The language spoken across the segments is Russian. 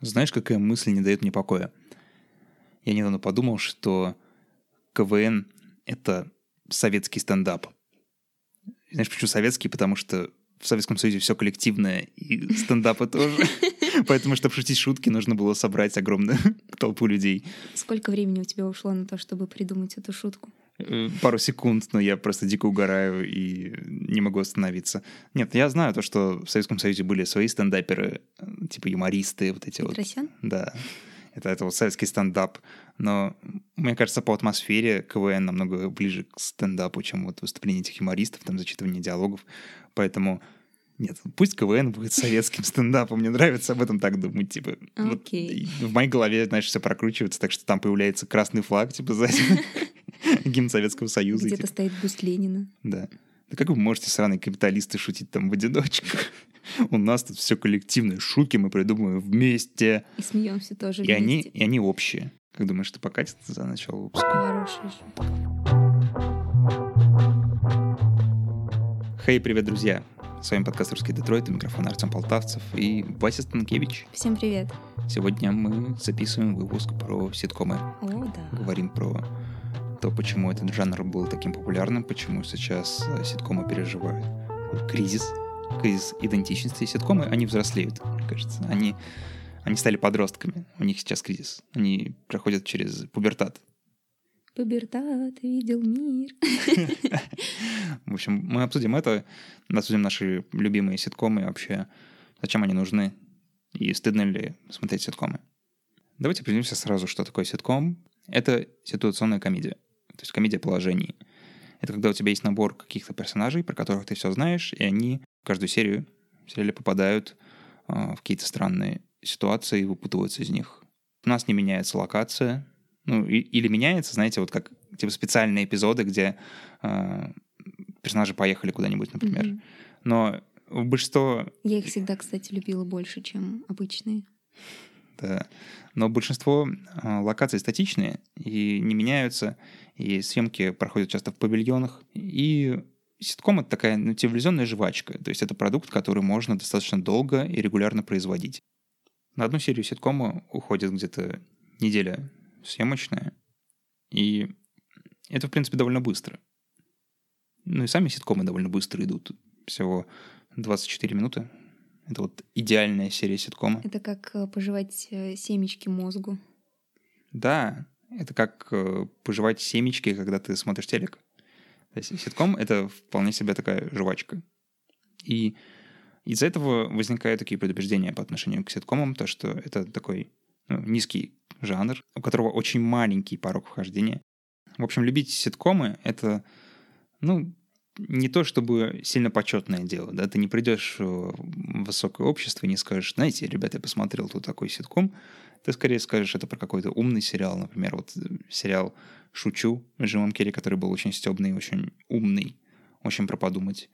Знаешь, какая мысль не дает мне покоя? Я недавно подумал, что КВН — это советский стендап. Знаешь, почему советский? Потому что в Советском Союзе все коллективное, и стендапы тоже. Поэтому, чтобы шутить шутки, нужно было собрать огромную толпу людей. Сколько времени у тебя ушло на то, чтобы придумать эту шутку? Э, пару секунд, но я просто дико угораю и не могу остановиться. Нет, я знаю то, что в Советском Союзе были свои стендаперы, э, типа юмористы, вот эти Петросян? вот. Да. Это, это вот советский стендап. Но мне кажется, по атмосфере КВН намного ближе к стендапу, чем вот выступление этих юмористов, там зачитывание диалогов. Поэтому нет, пусть КВН будет советским стендапом. Мне нравится об этом так думать. Типа, okay. вот в моей голове, знаешь, все прокручивается, так что там появляется красный флаг, типа, сзади гимн Советского Союза. Где-то типа. стоит бюст Ленина. Да. Да как вы можете, сраные капиталисты, шутить там в одиночку? У нас тут все коллективные шутки мы придумываем вместе. И смеемся тоже и вместе. Они, и они общие. Как думаешь, ты покатит за начало выпуска? Хороший же. Хей, привет, друзья! С вами подкаст «Русский Детройт», у микрофона Артем Полтавцев и Вася Станкевич. Всем привет. Сегодня мы записываем выпуск про ситкомы. О, да. Говорим про то, почему этот жанр был таким популярным, почему сейчас э, ситкомы переживают кризис, кризис идентичности. Ситкомы, они взрослеют, мне кажется. Они, они стали подростками, у них сейчас кризис. Они проходят через пубертат. Пубертат видел мир. В общем, мы обсудим это, обсудим наши любимые ситкомы вообще, зачем они нужны и стыдно ли смотреть ситкомы. Давайте определимся сразу, что такое ситком. Это ситуационная комедия, то есть комедия положений. Это когда у тебя есть набор каких-то персонажей, про которых ты все знаешь, и они в каждую серию в сериале попадают э, в какие-то странные ситуации и выпутываются из них. У нас не меняется локация, ну, и, или меняется, знаете, вот как типа специальные эпизоды, где э, персонажи поехали куда-нибудь, например. Мгм. Но в большинство, Я их всегда, кстати, любила больше, чем обычные. Да, но большинство э, локаций статичные и не меняются, и съемки проходят часто в павильонах. И ситком — это такая ну, телевизионная жвачка, то есть это продукт, который можно достаточно долго и регулярно производить. На одну серию ситкома уходит где-то неделя съемочная, и это, в принципе, довольно быстро. Ну и сами ситкомы довольно быстро идут. Всего 24 минуты. Это вот идеальная серия ситкома. Это как э, пожевать э, семечки мозгу. Да, это как э, пожевать семечки, когда ты смотришь телек. То есть ситком — это вполне себе такая жвачка. И из-за этого возникают такие предубеждения по отношению к ситкомам, то, что это такой ну, низкий жанр, у которого очень маленький порог вхождения. В общем, любить ситкомы — это, ну, не то чтобы сильно почетное дело, да, ты не придешь в высокое общество и не скажешь, знаете, ребята, я посмотрел тут такой ситком, ты скорее скажешь, это про какой-то умный сериал, например, вот э, сериал «Шучу» с Джимом Керри, который был очень стебный, очень умный, очень про подумать.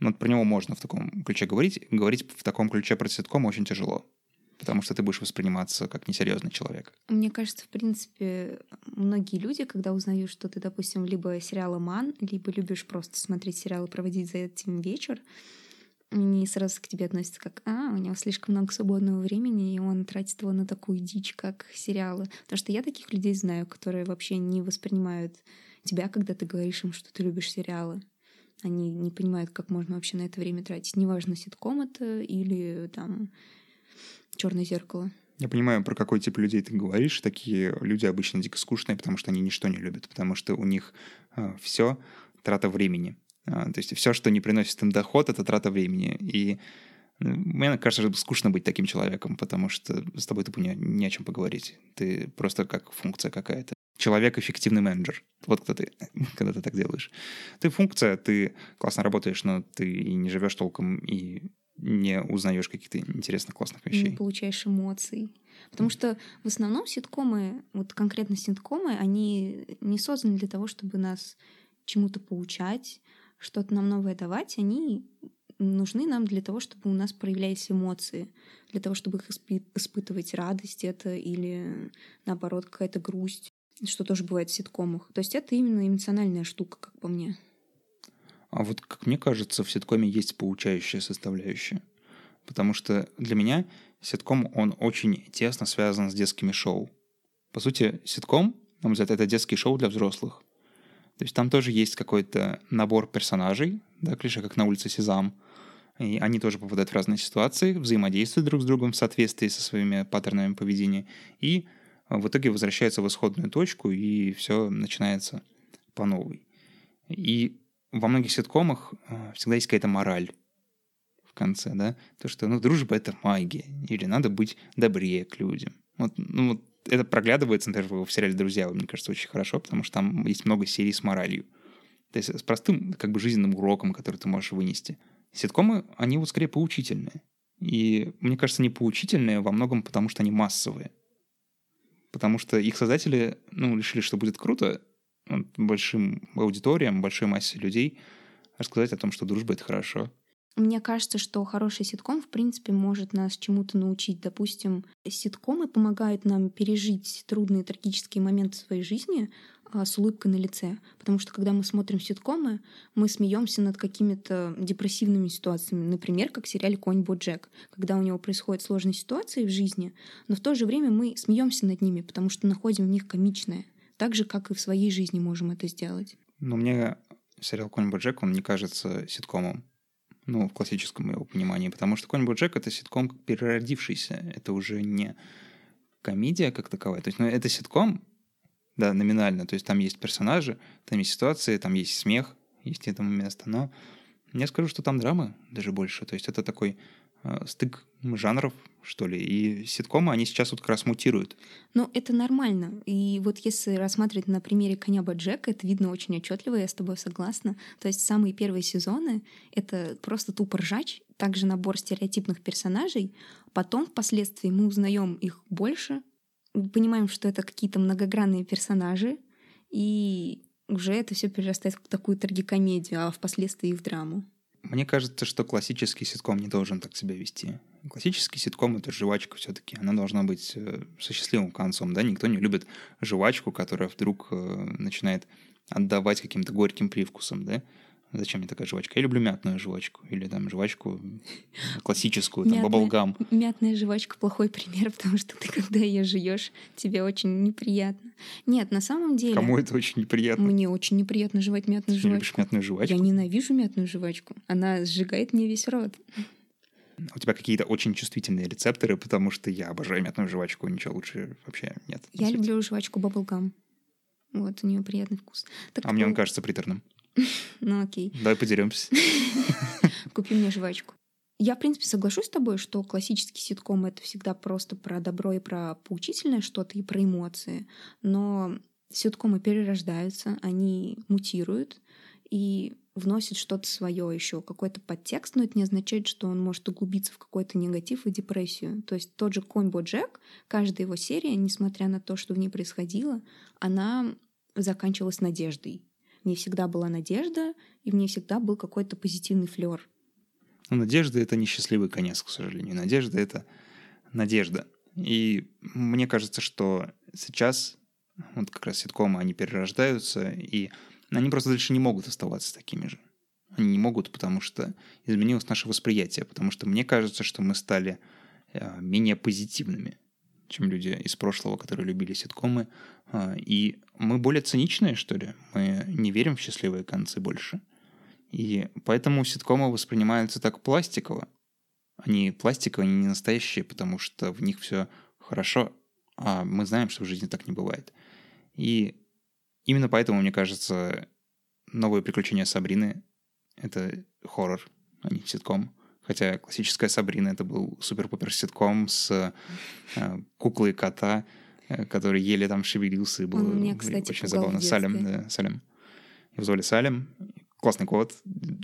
Но вот про него можно в таком ключе говорить. Говорить в таком ключе про ситком очень тяжело, потому что ты будешь восприниматься как несерьезный человек. Мне кажется, в принципе, многие люди, когда узнают, что ты, допустим, либо сериаломан, либо любишь просто смотреть сериалы, проводить за этим вечер, они сразу к тебе относятся как «А, у него слишком много свободного времени, и он тратит его на такую дичь, как сериалы». Потому что я таких людей знаю, которые вообще не воспринимают тебя, когда ты говоришь им, что ты любишь сериалы. Они не понимают, как можно вообще на это время тратить. Неважно, ситком это или там черное зеркало. Я понимаю, про какой тип людей ты говоришь. Такие люди обычно дико скучные, потому что они ничто не любят, потому что у них все трата времени. А, то есть все, что не приносит им доход, это трата времени. И ну, мне кажется, что скучно быть таким человеком, потому что с тобой тупо не, не о чем поговорить. Ты просто как функция какая-то. Человек — эффективный менеджер. Вот кто ты, когда ты так делаешь. Ты функция, ты классно работаешь, но ты и не живешь толком, и не узнаешь каких-то интересных, классных вещей. Не получаешь эмоций. Потому что в основном ситкомы, вот конкретно ситкомы, они не созданы для того, чтобы нас чему-то поучать, что-то нам новое давать. Они нужны нам для того, чтобы у нас проявлялись эмоции, для того, чтобы их испы- испытывать радость это или наоборот какая-то грусть, что тоже бывает в ситкомах. То есть это именно эмоциональная штука, как по мне. А вот, как мне кажется, в ситкоме есть поучающая составляющая. Потому что для меня ситком, он очень тесно связан с детскими шоу. По сути, ситком, на мой взгляд, это детские шоу для взрослых. То есть там тоже есть какой-то набор персонажей, да, клише, как на улице Сезам. И они тоже попадают в разные ситуации, взаимодействуют друг с другом в соответствии со своими паттернами поведения. И в итоге возвращаются в исходную точку, и все начинается по новой. И во многих ситкомах э, всегда есть какая-то мораль в конце, да, то, что, ну, дружба — это магия, или надо быть добрее к людям. Вот, ну, вот это проглядывается, например, в сериале «Друзья», мне кажется, очень хорошо, потому что там есть много серий с моралью. То есть с простым, как бы, жизненным уроком, который ты можешь вынести. Ситкомы, они вот скорее поучительные. И, мне кажется, не поучительные во многом потому, что они массовые. Потому что их создатели, ну, решили, что будет круто большим аудиториям, большой массе людей рассказать о том, что дружба — это хорошо. Мне кажется, что хороший ситком, в принципе, может нас чему-то научить. Допустим, ситкомы помогают нам пережить трудные трагические моменты своей жизни а, с улыбкой на лице. Потому что когда мы смотрим ситкомы, мы смеемся над какими-то депрессивными ситуациями. Например, как в сериале «Конь Боджек», когда у него происходят сложные ситуации в жизни, но в то же время мы смеемся над ними, потому что находим в них комичное. Так же, как и в своей жизни можем это сделать. Но мне сериал «Конь Боджек», он не кажется ситкомом. Ну, в классическом его понимании, потому что «Конь Боджек» — это ситком переродившийся, это уже не комедия как таковая, то есть, ну, это ситком, да, номинально, то есть там есть персонажи, там есть ситуации, там есть смех, есть этому место, но я скажу, что там драмы даже больше, то есть это такой э, стык жанров, что ли. И ситкомы, они сейчас вот как раз мутируют. Ну, это нормально. И вот если рассматривать на примере «Коня Боджека», это видно очень отчетливо, я с тобой согласна. То есть самые первые сезоны — это просто тупо ржач, также набор стереотипных персонажей. Потом впоследствии мы узнаем их больше, понимаем, что это какие-то многогранные персонажи, и уже это все перерастает в такую трагикомедию, а впоследствии и в драму. Мне кажется, что классический ситком не должен так себя вести. Классический ситком — это жвачка все-таки. Она должна быть э, со счастливым концом, да? Никто не любит жвачку, которая вдруг э, начинает отдавать каким-то горьким привкусом, да? Зачем мне такая жвачка? Я люблю мятную жвачку. Или там жвачку классическую, там, баблгам. Мятная жвачка — плохой пример, потому что ты, когда ее жуешь, тебе очень неприятно. Нет, на самом деле... Кому это очень неприятно? Мне очень неприятно жевать мятную Ты жвачку. любишь мятную жвачку? Я ненавижу мятную жвачку. Она сжигает мне весь рот. У тебя какие-то очень чувствительные рецепторы, потому что я обожаю мятную жвачку, ничего лучше вообще нет. Я люблю жвачку баблгам. Вот, у нее приятный вкус. Так А мне он кажется приторным. Ну окей. Давай подеремся. Купи мне жвачку. Я, в принципе, соглашусь с тобой, что классический ситком — это всегда просто про добро и про поучительное что-то, и про эмоции. Но ситкомы перерождаются, они мутируют и вносят что-то свое еще, какой-то подтекст, но это не означает, что он может углубиться в какой-то негатив и депрессию. То есть тот же Конь Боджек, каждая его серия, несмотря на то, что в ней происходило, она заканчивалась надеждой. В ней всегда была надежда, и в ней всегда был какой-то позитивный флер. Но надежда — это не счастливый конец, к сожалению. Надежда — это надежда. И мне кажется, что сейчас вот как раз ситкомы, они перерождаются, и они просто дальше не могут оставаться такими же. Они не могут, потому что изменилось наше восприятие, потому что мне кажется, что мы стали э, менее позитивными, чем люди из прошлого, которые любили ситкомы. А, И мы более циничные, что ли. Мы не верим в счастливые концы больше. И поэтому ситкомы воспринимаются так пластиково. Они пластиковые, они не настоящие, потому что в них все хорошо, а мы знаем, что в жизни так не бывает. И именно поэтому, мне кажется, новые приключения Сабрины — это хоррор, а не ситком. Хотя классическая Сабрина — это был супер-пупер ситком с э, куклой и кота, э, который еле там шевелился, и было Он меня, кстати, очень забавно. Салем, да, Салем. Его звали Салем. Классный кот,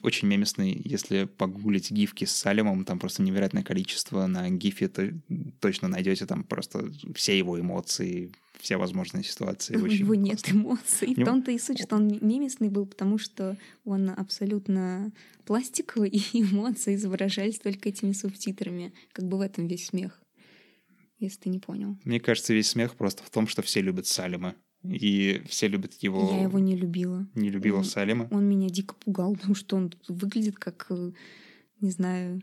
очень мемесный. Если погуглить гифки с Салемом, там просто невероятное количество. На гифе то, точно найдете там просто все его эмоции, все возможные ситуации. У Очень него нет эмоций. В том-то и суть, что он мемесный был, потому что он абсолютно пластиковый, и эмоции изображались только этими субтитрами. Как бы в этом весь смех, если ты не понял. Мне кажется, весь смех просто в том, что все любят Салема. И все любят его... Я его не любила. не любила Он- Салема. Он меня дико пугал, потому что он выглядит как, э, не знаю,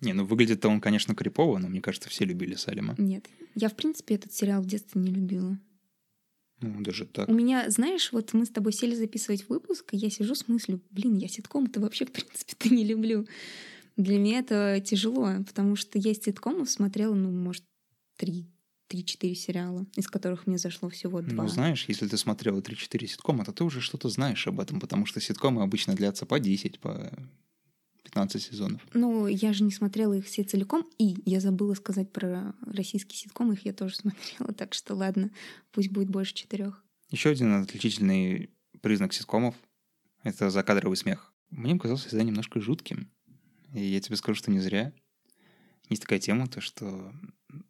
Не, ну выглядит-то он, конечно, крипово, но мне кажется, все любили Салема. Нет. Я, в принципе, этот сериал в детстве не любила. Ну, даже так. У меня, знаешь, вот мы с тобой сели записывать выпуск, и я сижу с мыслью, блин, я ситком-то вообще, в принципе-то не люблю. Для меня это тяжело, потому что я ситкомов смотрела, ну, может, три три-четыре сериала, из которых мне зашло всего два. Ну, знаешь, если ты смотрела 3-4 ситкома, то ты уже что-то знаешь об этом, потому что ситкомы обычно длятся по 10, по 15 сезонов. Ну, я же не смотрела их все целиком, и я забыла сказать про российские ситкомы, их я тоже смотрела, так что ладно, пусть будет больше четырех. Еще один отличительный признак ситкомов — это закадровый смех. Мне он казался всегда немножко жутким. И я тебе скажу, что не зря. Есть такая тема, то что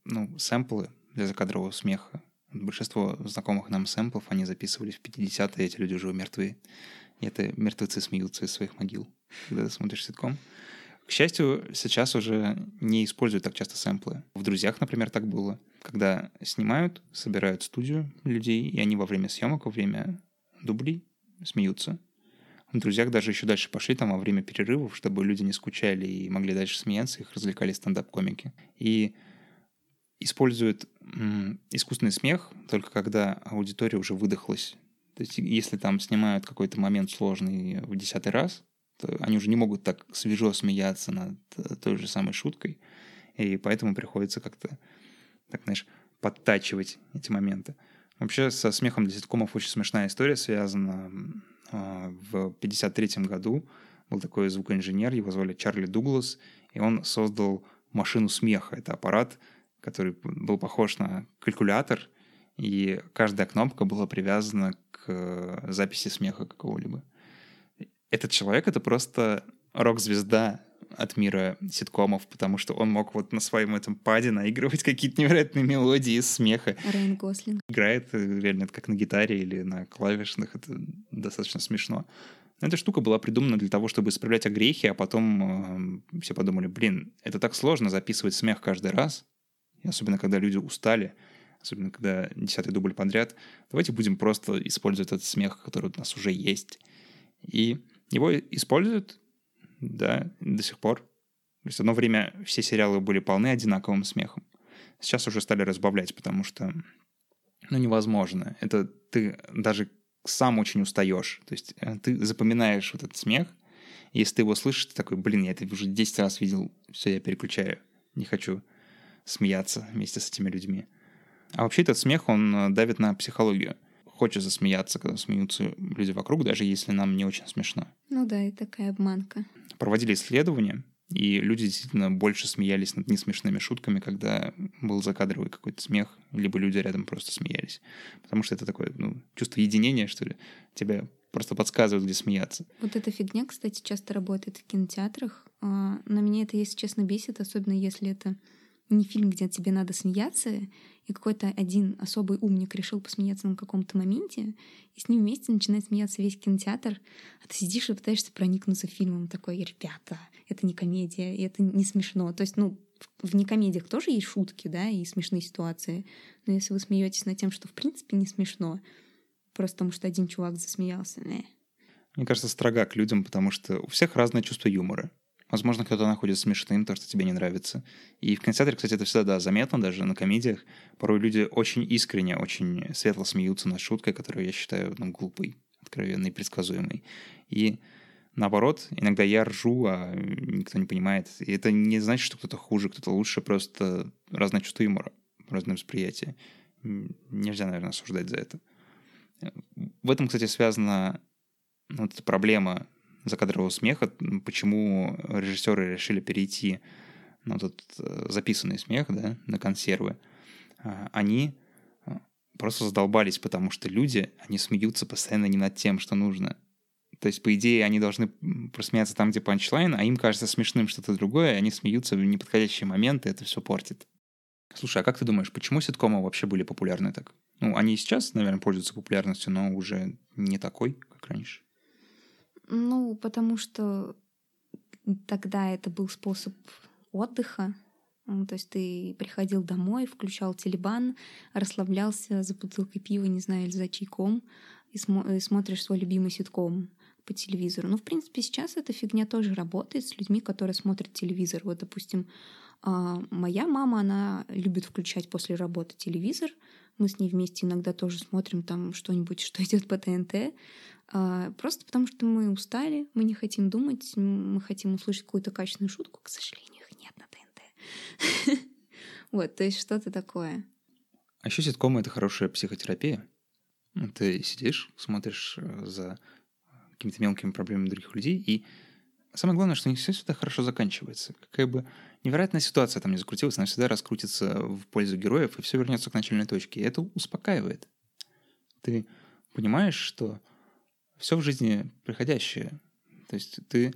ну, сэмплы для закадрового смеха. Большинство знакомых нам сэмплов, они записывались в 50-е, эти люди уже мертвы. И это мертвецы смеются из своих могил, когда ты смотришь ситком. К счастью, сейчас уже не используют так часто сэмплы. В «Друзьях», например, так было. Когда снимают, собирают студию людей, и они во время съемок, во время дублей смеются. В «Друзьях» даже еще дальше пошли там во время перерывов, чтобы люди не скучали и могли дальше смеяться, их развлекали стендап-комики. И используют искусственный смех только когда аудитория уже выдохлась. То есть если там снимают какой-то момент сложный в десятый раз, то они уже не могут так свежо смеяться над э, той же самой шуткой, и поэтому приходится как-то, так знаешь, подтачивать эти моменты. Вообще со смехом для ситкомов очень смешная история связана. А, в 1953 году был такой звукоинженер, его звали Чарли Дуглас, и он создал машину смеха. Это аппарат, который был похож на калькулятор, и каждая кнопка была привязана к э, записи смеха какого-либо. Этот человек — это просто рок-звезда от мира ситкомов, потому что он мог вот на своем этом паде наигрывать какие-то невероятные мелодии из смеха. Райан Гослинг. Играет э, реально это как на гитаре или на клавишных. Это достаточно смешно. Но эта штука была придумана для того, чтобы исправлять огрехи, а потом э, все подумали, блин, это так сложно записывать смех каждый раз, и особенно когда люди устали, особенно когда десятый дубль подряд, давайте будем просто использовать этот смех, который у нас уже есть. И его используют, да, до сих пор. То есть одно время все сериалы были полны одинаковым смехом. Сейчас уже стали разбавлять, потому что, ну, невозможно. Это ты даже сам очень устаешь. То есть э, ты запоминаешь вот этот смех, если ты его слышишь, ты такой, блин, я это уже 10 раз видел, все, я переключаю, не хочу смеяться вместе с этими людьми. А вообще этот смех, он э, давит на психологию. Хочется смеяться, когда смеются люди вокруг, даже если нам не очень смешно. Ну да, и такая обманка. Проводили исследования, и люди действительно больше смеялись над несмешными шутками, когда был закадровый какой-то смех, либо люди рядом просто смеялись. Потому что это такое ну, чувство единения, что ли. Тебя просто подсказывают, где смеяться. Вот эта фигня, кстати, часто работает в кинотеатрах. А, но меня это, если честно, бесит, особенно если это не фильм, где тебе надо смеяться, и какой-то один особый умник решил посмеяться на каком-то моменте, и с ним вместе начинает смеяться весь кинотеатр, а ты сидишь и пытаешься проникнуться фильмом, такой, ребята, это не комедия, и это не смешно. То есть, ну, в некомедиях тоже есть шутки, да, и смешные ситуации, но если вы смеетесь над тем, что в принципе не смешно, просто потому что один чувак засмеялся, не. Мне кажется, строга к людям, потому что у всех разное чувство юмора. Возможно, кто-то находит смешным то, что тебе не нравится. И в кинотеатре, кстати, это всегда, да, заметно, даже на комедиях. Порой люди очень искренне, очень светло смеются над шуткой, которую я считаю, ну, глупой, откровенной, предсказуемой. И наоборот, иногда я ржу, а никто не понимает. И это не значит, что кто-то хуже, кто-то лучше, просто разное чувство юмора, разное восприятие. Нельзя, наверное, осуждать за это. В этом, кстати, связана вот эта проблема закадрового смеха, почему режиссеры решили перейти на этот э, записанный смех, да, на консервы, а, они а, просто задолбались, потому что люди, они смеются постоянно не над тем, что нужно. То есть, по идее, они должны просмеяться там, где панчлайн, а им кажется смешным что-то другое, и они смеются в неподходящие моменты, это все портит. Слушай, а как ты думаешь, почему ситкомы вообще были популярны так? Ну, они и сейчас, наверное, пользуются популярностью, но уже не такой, как раньше. Ну, потому что тогда это был способ отдыха. Ну, то есть ты приходил домой, включал телебан, расслаблялся за бутылкой пива, не знаю, или за чайком, и, смо- и смотришь свой любимый ситком. по телевизору. Ну, в принципе, сейчас эта фигня тоже работает с людьми, которые смотрят телевизор. Вот, допустим, а, моя мама, она любит включать после работы телевизор. Мы с ней вместе иногда тоже смотрим там что-нибудь, что идет по ТНТ. А, просто потому что мы устали, мы не хотим думать, мы хотим услышать какую-то качественную шутку. К сожалению, их нет на ТНТ. Вот, то есть что-то такое. А еще ситкомы — это хорошая психотерапия. Ты сидишь, смотришь э, за какими-то мелкими проблемами других людей, и самое главное, что не все всегда хорошо заканчивается. Какая бы невероятная ситуация там не закрутилась, она всегда раскрутится в пользу героев, и все вернется к начальной точке. И это успокаивает. Ты понимаешь, что все в жизни приходящее. То есть ты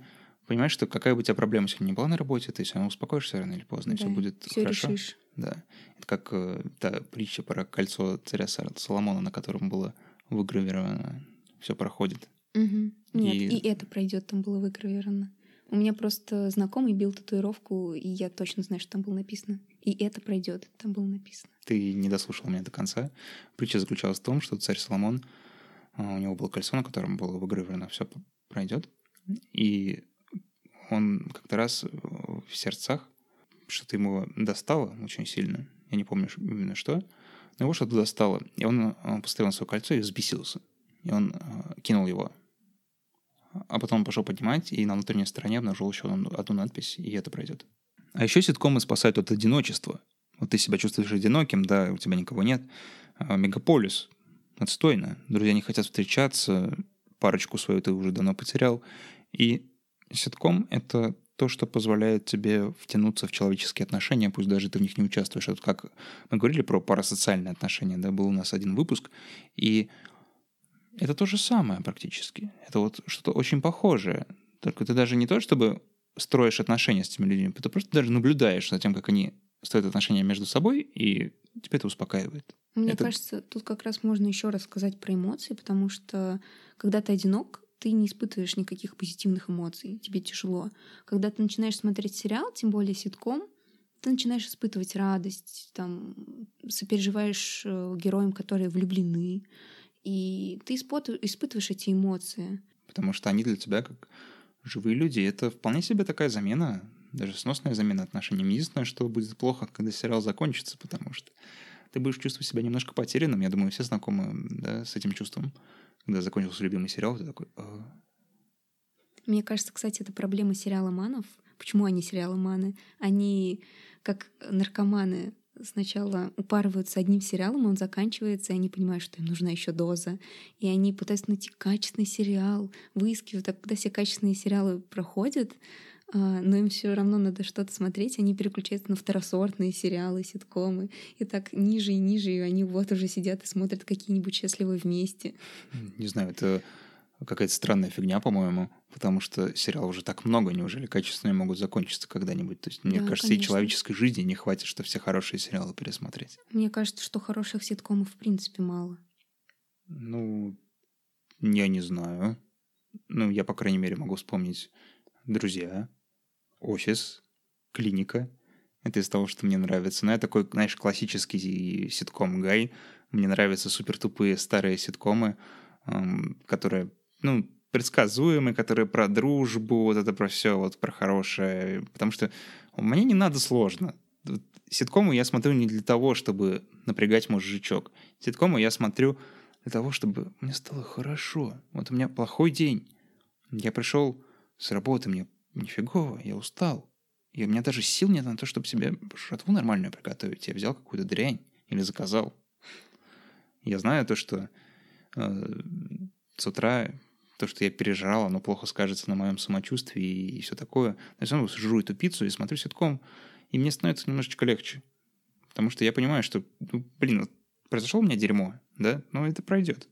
понимаешь, что какая бы у тебя проблема сегодня не была на работе, ты все равно успокоишься рано или поздно, и все будет всё хорошо. решишь. Да. Это как э, та притча про кольцо царя Соломона, на котором было выгравировано «все проходит». Мгм. Нет, И- и это пройдет, там было выгравировано. У меня просто знакомый бил татуировку, и я точно знаю, что там было написано. И это пройдет, там было написано. Ты не дослушал меня до конца. Притча заключалась в том, что царь Соломон, у него было кольцо, на котором было выгравировано «все пройдет», и он как-то раз э, в сердцах что-то ему достало очень сильно. Я не помню именно что. Но его что-то достало. И он э, посмотрел на свое кольцо и взбесился. И он э, кинул его. А потом он пошел поднимать, и на внутренней стороне обнаружил еще одну одну надпись, и это пройдет. А еще ситкомы спасают от одиночества. Вот ты себя чувствуешь одиноким, да, у тебя никого нет. А Мегаполис. Отстойно. Друзья не хотят встречаться, парочку свою ты уже давно потерял. И ситком — это то, что позволяет тебе втянуться в человеческие отношения, пусть даже ты в них не участвуешь. Вот как мы говорили про парасоциальные отношения, да, был у нас один выпуск, и это то же самое практически. Это вот что-то очень похожее. Только ты даже не то, чтобы строишь отношения с этими людьми, ты просто даже наблюдаешь за тем, как они строят отношения между собой, и тебя это успокаивает. Мне Это- кажется, тут как раз можно еще раз сказать про эмоции, потому что когда ты одинок, ты не испытываешь никаких позитивных эмоций, тебе тяжело. Когда ты начинаешь смотреть сериал, тем более ситком, ты начинаешь испытывать радость, там, сопереживаешь э, героям, которые влюблены, и ты испытыв- испытываешь эти эмоции. Потому что они для тебя как живые люди. Это вполне себе такая замена, даже сносная замена отношениям. Единственное, что будет плохо, когда сериал закончится, потому что ты будешь чувствовать себя немножко потерянным. Я думаю, все знакомы да, с этим чувством. Когда закончился любимый сериал, ты такой... «А, Мне кажется, кстати, это проблема сериала «Манов». Почему они сериалы «Маны»? Они, как наркоманы, сначала упарываются одним сериалом, он заканчивается, и они понимают, что им нужна еще доза. И они пытаются найти качественный сериал, выискивают. А когда все качественные сериалы проходят, а, но им все равно надо что-то смотреть, они переключаются на второсортные сериалы, ситкомы. И так ниже и ниже, и они вот уже сидят и смотрят какие-нибудь счастливые вместе. Не знаю, это какая-то странная фигня, по-моему, потому что сериалов уже так много, неужели качественные могут закончиться когда-нибудь? То есть, мне Да, кажется, и конечно. человеческой жизни не хватит, что все хорошие сериалы пересмотреть. Мне кажется, что хороших ситкомов в принципе мало. Ну, я не знаю. Ну, я, по крайней мере, могу вспомнить «Друзья», «Офис», «Клиника». Это из того, что мне нравится. Но я такой, знаешь, классический ситком-гай. Мне нравятся супер тупые старые ситкомы, эм, которые, ну, предсказуемые, которые про дружбу, вот это про все, вот про хорошее. Потому что мне не надо сложно. Ситкомы я смотрю не для того, чтобы напрягать мозжечок. Ситкомы я смотрю для того, чтобы мне стало хорошо. Вот у меня плохой день. Я пришел с работы, мне нифигово, я устал. И у меня даже сил нет на то, чтобы себе шатву нормальную приготовить. Я взял какую-то дрянь или заказал. Я знаю то, что э, с утра то, что я пережрал, оно плохо скажется на моем самочувствии и, все такое. Но я все жру эту пиццу и смотрю ситком, и мне становится немножечко легче. Потому что я понимаю, что, ну, блин, вот произошло у меня дерьмо, да, но это пройдет.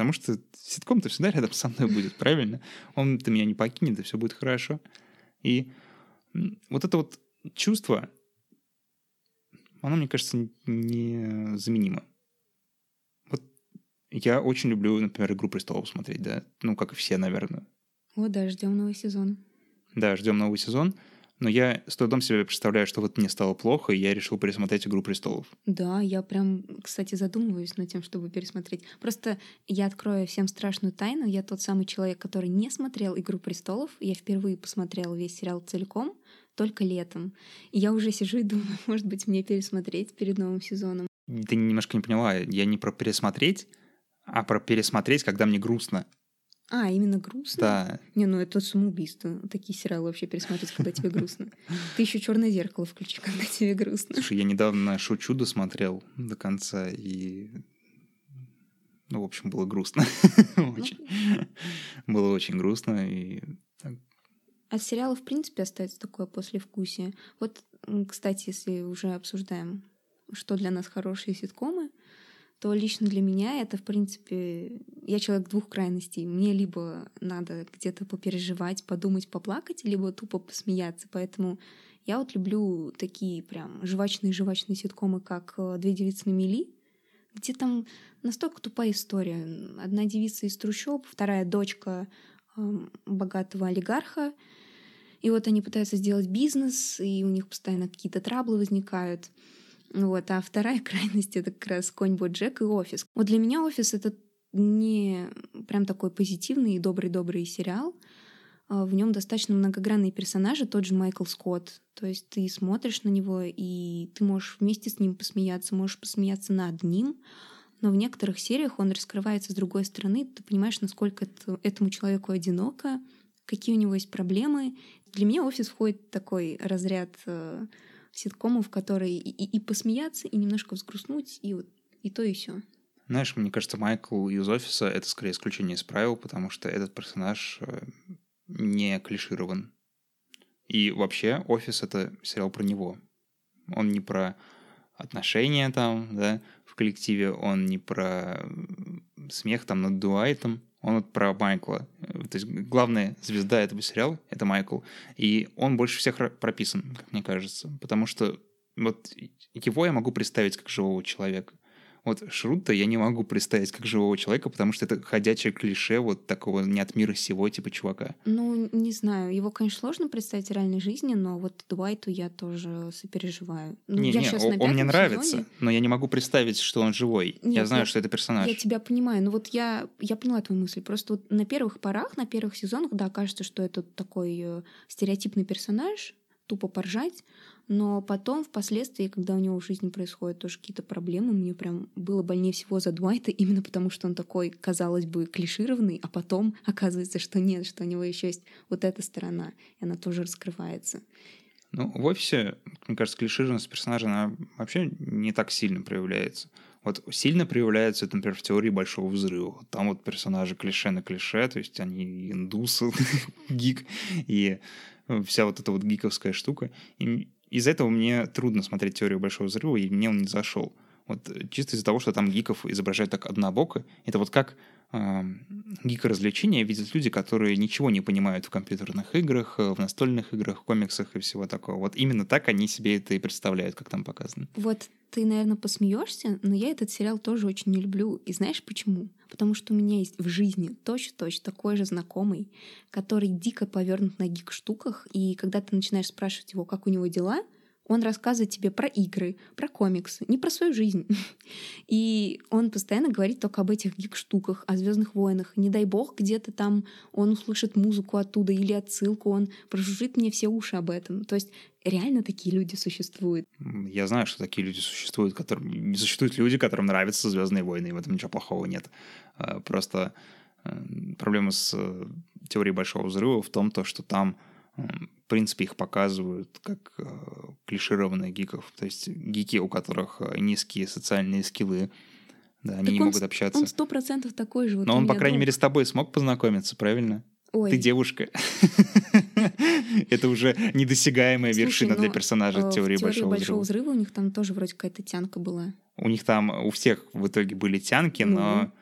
Потому что ситком-то всегда рядом со мной будет, правильно? Он-то меня не покинет, и все будет хорошо. И вот это вот чувство, оно, мне кажется, незаменимо. Вот я очень люблю, например, «Игру престолов» смотреть, да, ну, как и все, наверное. О, да, ждем новый сезон. Да, ждем новый сезон, Но я с трудом себе представляю, что вот мне стало плохо, и я решил пересмотреть «Игру престолов». Да, я прям, кстати, задумываюсь над тем, чтобы пересмотреть. Просто я открою всем страшную тайну. Я тот самый человек, который не смотрел «Игру престолов». Я впервые посмотрела весь сериал целиком только летом. И я уже сижу и думаю, может быть, мне пересмотреть перед новым сезоном. Ты немножко не поняла. Я не про пересмотреть, а про пересмотреть, когда мне грустно. А, именно грустно? Да. Не, ну это самоубийство. Такие сериалы вообще пересмотреть, когда тебе грустно. Ты еще черное зеркало включи, когда тебе грустно. Слушай, я недавно Шоу Чудо смотрел до конца, и ну, в общем, было грустно. очень. Было очень грустно. И... От сериала, в принципе, остается такое послевкусие. Вот, кстати, если уже обсуждаем, что для нас хорошие ситкомы, то лично для меня это, в принципе, я человек двух крайностей. Мне либо надо где-то попереживать, подумать, поплакать, либо тупо посмеяться. Поэтому я вот люблю такие прям жвачные-жвачные ситкомы, как «Две девицы на мели», где там настолько тупая история. Одна девица из трущоб, вторая дочка э, богатого олигарха. И вот они пытаются сделать бизнес, и у них постоянно какие-то траблы возникают. Вот, а вторая крайность — это как раз «Конь Боджек» и «Офис». Вот для меня «Офис» — это не прям такой позитивный и добрый-добрый сериал. А, в нем достаточно многогранные персонажи, тот же Майкл Скотт. То есть ты смотришь на него, и ты можешь вместе с ним посмеяться, можешь посмеяться над ним, но в некоторых сериях он раскрывается с другой стороны, ты понимаешь, насколько это, этому человеку одиноко, какие у него есть проблемы. Для меня «Офис» входит такой разряд э, ситкомов, которые и, и, посмеяться, и немножко взгрустнуть, и вот и то, и все. Знаешь, мне кажется, Майкл из офиса это скорее исключение из правил, потому что этот персонаж э, не клиширован. И вообще, офис это сериал про него. Он не про отношения там, да, в коллективе, он не про смех там над Дуайтом, он вот про Майкла. То есть главная звезда этого сериала — это Майкл. И он больше всех прописан, как мне кажется. Потому что вот его я могу представить как живого человека. Вот Шрута я не могу представить как живого человека, потому что это ходячее клише вот такого не от мира сего типа чувака. Ну, не знаю. Его, конечно, сложно представить в реальной жизни, но вот Дуайту я тоже сопереживаю. Ну, не, я не, сейчас он, он мне нравится, сезоне. но я не могу представить, что он живой. я Нет, знаю, я- что это персонаж. Я тебя понимаю, но вот я, я поняла твою мысль. Просто вот на первых порах, на первых сезонах, да, кажется, что это такой э, стереотипный персонаж, тупо поржать, но потом, впоследствии, когда у него в жизни происходят тоже какие-то проблемы, мне прям было больнее всего за Дуайта, именно потому что он такой, казалось бы, клишированный, а потом оказывается, что нет, что у него еще есть вот эта сторона, и она тоже раскрывается. Ну, в офисе, мне кажется, клишированность персонажа, она вообще не так сильно проявляется. Вот сильно проявляется это, например, в теории Большого Взрыва. Там вот персонажи клише на клише, то есть они индусы, гик, и вся вот эта вот гиковская штука. И из-за этого мне трудно смотреть теорию Большого Взрыва, и мне он не зашел. Вот э, чисто из-за того, что там гиков изображают так однобоко. Это вот как э, гика-развлечения видят люди, которые ничего не понимают в компьютерных играх, э, в настольных играх, комиксах и всего такого. Вот именно так они себе это и представляют, как там показано. Вот ты, наверное, посмеешься, но я этот сериал тоже очень не люблю. И знаешь почему? Потому что у меня есть в жизни точно-точно такой же знакомый, который дико повернут на гик-штуках, и когда ты начинаешь спрашивать его, как у него дела, он рассказывает тебе про игры, про комиксы, не про свою жизнь. И он постоянно говорит только об этих гик-штуках, о Звездных войнах. Не дай бог, где-то там он услышит музыку оттуда или отсылку, он прожужжит мне все уши об этом. То есть реально такие люди существуют. Я знаю, что такие люди существуют, которым существуют люди, которым нравятся Звездные войны, и в этом ничего плохого нет. А, Просто э, проблема с э, теорией Большого взрыва в том, то, что там, в принципе, их показывают как э, клишированных гиков. То есть гики, у которых э, низкие социальные скиллы, да, они Так не он могут общаться. Он сто процентов такой же. Вот Но он, по крайней друг. мере, с тобой смог познакомиться, правильно? Ой, Ты девушка. Это уже недосягаемая Слушай, вершина для ну, персонажа э, теории Большого взрыва. взрыва у них там тоже вроде какая-то тянка была. У них там у всех в итоге были тянки, Ну. но,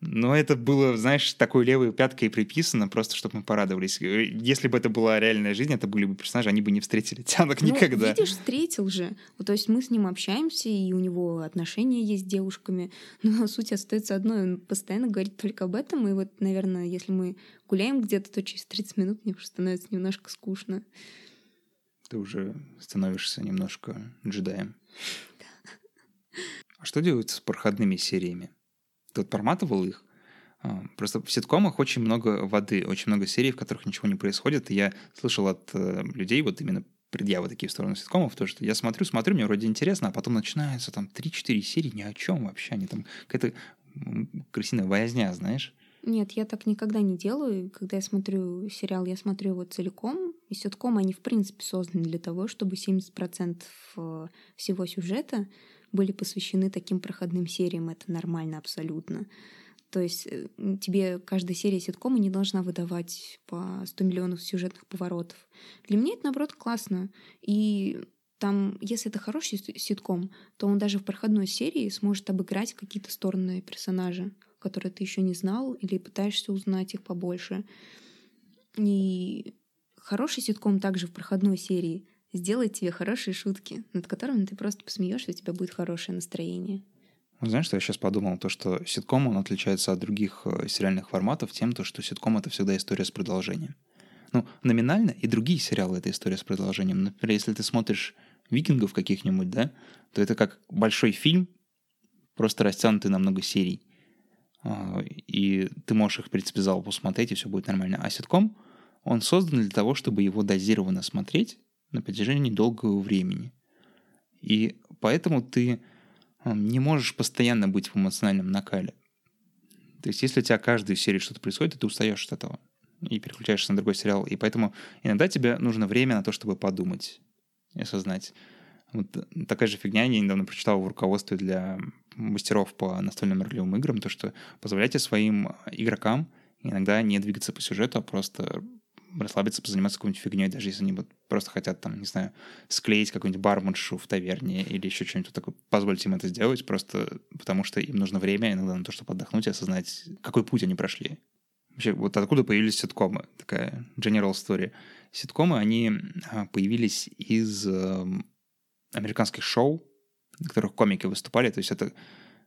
но это было, знаешь, такой левой пяткой приписано, просто чтобы мы порадовались. Если бы это была реальная жизнь, это были бы персонажи, они бы не встретили тянок Ну, никогда. видишь, встретил же. Вот, то есть мы с ним общаемся, и у него отношения есть с девушками. Но суть остается одной. Он постоянно говорит только об этом. И вот, наверное, если мы гуляем где-то, то через 30 минут мне уже становится немножко скучно. Ты уже становишься немножко джедаем. А что делают с проходными сериями? Ты вот проматывал их? А, просто в ситкомах очень много воды, очень много серий, в которых ничего не происходит. И я слышал от э, людей вот именно предъявы такие в сторону ситкомов, то, что я смотрю, смотрю, мне вроде интересно, а потом начинается там 3-4 серии ни о чем вообще, они там какая-то крысиная возня, знаешь? Нет, я так никогда не делаю. Когда я смотрю сериал, я смотрю его целиком. И ситком они, в принципе, созданы для того, чтобы 70% э, всего сюжета были посвящены таким проходным сериям. Это нормально абсолютно. То есть э, тебе каждая серия ситкома не должна выдавать по 100 миллионов сюжетных поворотов. Для меня это, наоборот, классно. И там, если это хороший ситком, то он даже в проходной серии сможет обыграть какие-то стороны персонажа, которые ты еще не знал, или пытаешься узнать их побольше. И хороший ситком также в проходной серии сделает тебе хорошие шутки, над которыми ты просто посмеешься, у тебя будет хорошее настроение. Знаешь, что я сейчас подумал? То, что ситком, он отличается от других э, сериальных форматов тем, то, что ситком — это всегда история с продолжением. Ну, номинально и другие сериалы — это история с продолжением. Например, если ты смотришь «Викингов» каких-нибудь, да, то это как большой фильм, просто растянутый на много серий. А, и ты можешь их, в принципе, залпу смотреть, и все будет нормально. А ситком, он создан для того, чтобы его дозированно смотреть на протяжении долгого времени. И поэтому ты не можешь постоянно быть в эмоциональном накале. То есть, если у тебя каждую серию что-то происходит, ты устаешь от этого и переключаешься на другой сериал. И поэтому иногда тебе нужно время на то, чтобы подумать и осознать. Вот такая же фигня я недавно прочитал в руководстве для мастеров по настольным ролевым играм, то, что позволяйте своим игрокам иногда не двигаться по сюжету, а просто расслабиться, позаниматься какой-нибудь фигней, даже если они вот просто хотят, там, не знаю, склеить какую-нибудь барменшу в таверне или еще что-нибудь такое. Позвольте им это сделать, просто потому что им нужно время иногда на то, чтобы отдохнуть и осознать, какой путь они прошли. Вообще, вот откуда появились ситкомы? Такая general story. Ситкомы, они а, появились из э, американских шоу, на которых комики выступали. То есть это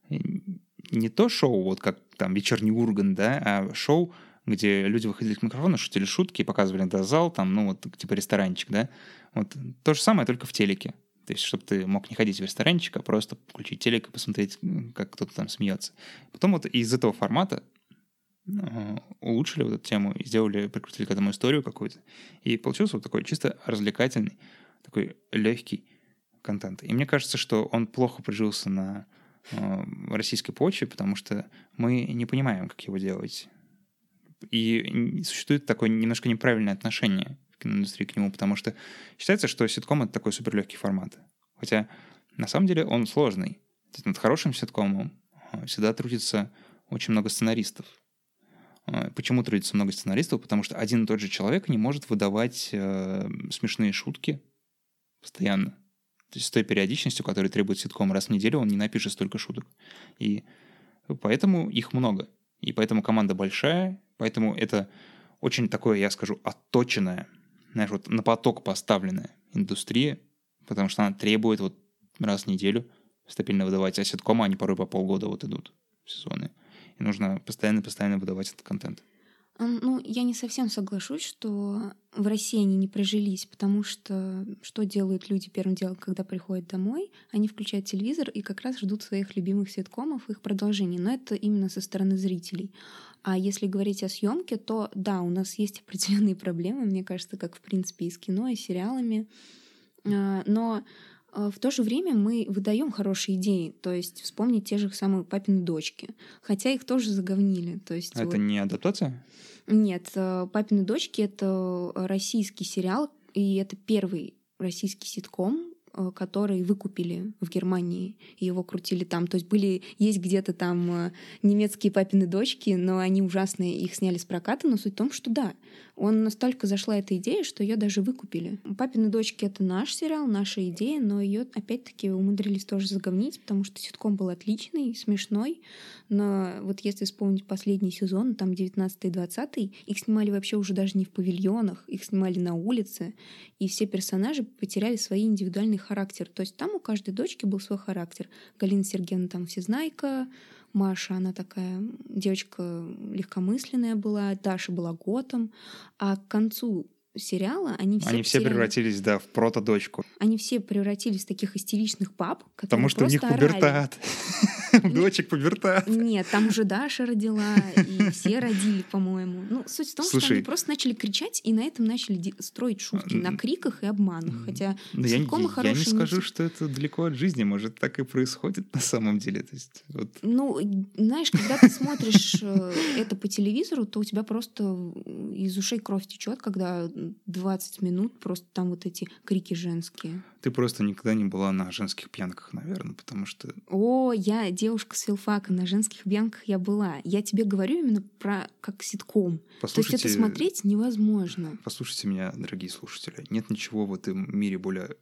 не то шоу, вот как там «Вечерний Урган», да, а шоу, где люди выходили к микрофону, шутили шутки, показывали да, зал, там, ну, вот, типа ресторанчик, да. Вот то же самое, только в телеке. То есть, чтобы ты мог не ходить в ресторанчик, а просто включить телек и посмотреть, как кто-то там смеется. Потом вот из этого формата э, улучшили вот эту тему и сделали, прикрутили к этому историю какую-то. И получился вот такой чисто развлекательный, такой легкий контент. И мне кажется, что он плохо прижился на э, российской почве, потому что мы не понимаем, как его делать. И существует такое немножко неправильное отношение в киноиндустрии к нему, потому что считается, что ситком — это такой суперлегкий формат. Хотя на самом деле он сложный. Над хорошим ситкомом а, всегда трудится очень много сценаристов. А, почему трудится много сценаристов? Потому что один и тот же человек не может выдавать э, смешные шутки постоянно. То есть с той периодичностью, которую требует ситком раз в неделю, он не напишет столько шуток. И поэтому их много. И поэтому команда большая, поэтому это очень такое, я скажу, отточенная, знаешь, вот на поток поставленная индустрия, потому что она требует вот раз в неделю стабильно выдавать, а ситкомы, они порой по полгода вот идут сезоны. И нужно постоянно-постоянно выдавать этот контент. Ну, я не совсем соглашусь, что в России они не прожились, потому что что делают люди первым делом, когда приходят домой? Они включают телевизор и как раз ждут своих любимых ситкомов, их продолжений. Но это именно со стороны зрителей. А если говорить о съемке, то да, у нас есть определенные проблемы, мне кажется, как в принципе и с кино, и с сериалами. А, но а, в то же время мы выдаем хорошие идеи, то есть вспомнить те же самые папины дочки, хотя их тоже заговнили. То есть а вот... это не адаптация? Нет, э, папины дочки это российский сериал, и это первый российский ситком, который выкупили в Германии, и его крутили там. То есть были, есть где-то там э, немецкие папины дочки, но они ужасные, их сняли с проката, но суть в том, что да, он настолько зашла эта идея, что ее даже выкупили. «Папины дочки» — это наш сериал, наша идея, но ее опять-таки умудрились тоже заговнить, потому что ситком был отличный, смешной, но вот если вспомнить последний сезон, там 19-20, их снимали вообще уже даже не в павильонах, их снимали на улице, и все персонажи потеряли свои индивидуальные характер. То есть там у каждой дочки был свой характер. Галина Сергеевна там всезнайка, Маша, она такая девочка легкомысленная была, Даша была готом. А к концу сериала, они все Они все превратились, да, в прото-дочку. Они все превратились в таких истеричных пап, которые Потому что у них орали. пубертат. Дочек пубертат. Нет, там уже Даша родила, и все родили, по-моему. Ну, суть в том, что они просто начали кричать, и на этом начали строить шутки, на криках и обманах. Хотя ситкомы я не хорошие, скажу, что это далеко от жизни. Может, так и происходит на самом деле. То есть, вот, Ну, знаешь, когда ты смотришь э, это по телевизору, то у тебя просто из ушей кровь течет, когда 20 минут просто там вот эти крики женские. ты просто никогда не была на женских пьянках, наверное, потому что О, я девушка с филфака, на женских бьянках я была. Я тебе говорю именно про как ситком. То есть послушайте, это смотреть невозможно. послушайте меня, дорогие слушатели. Нет ничего в этом мире более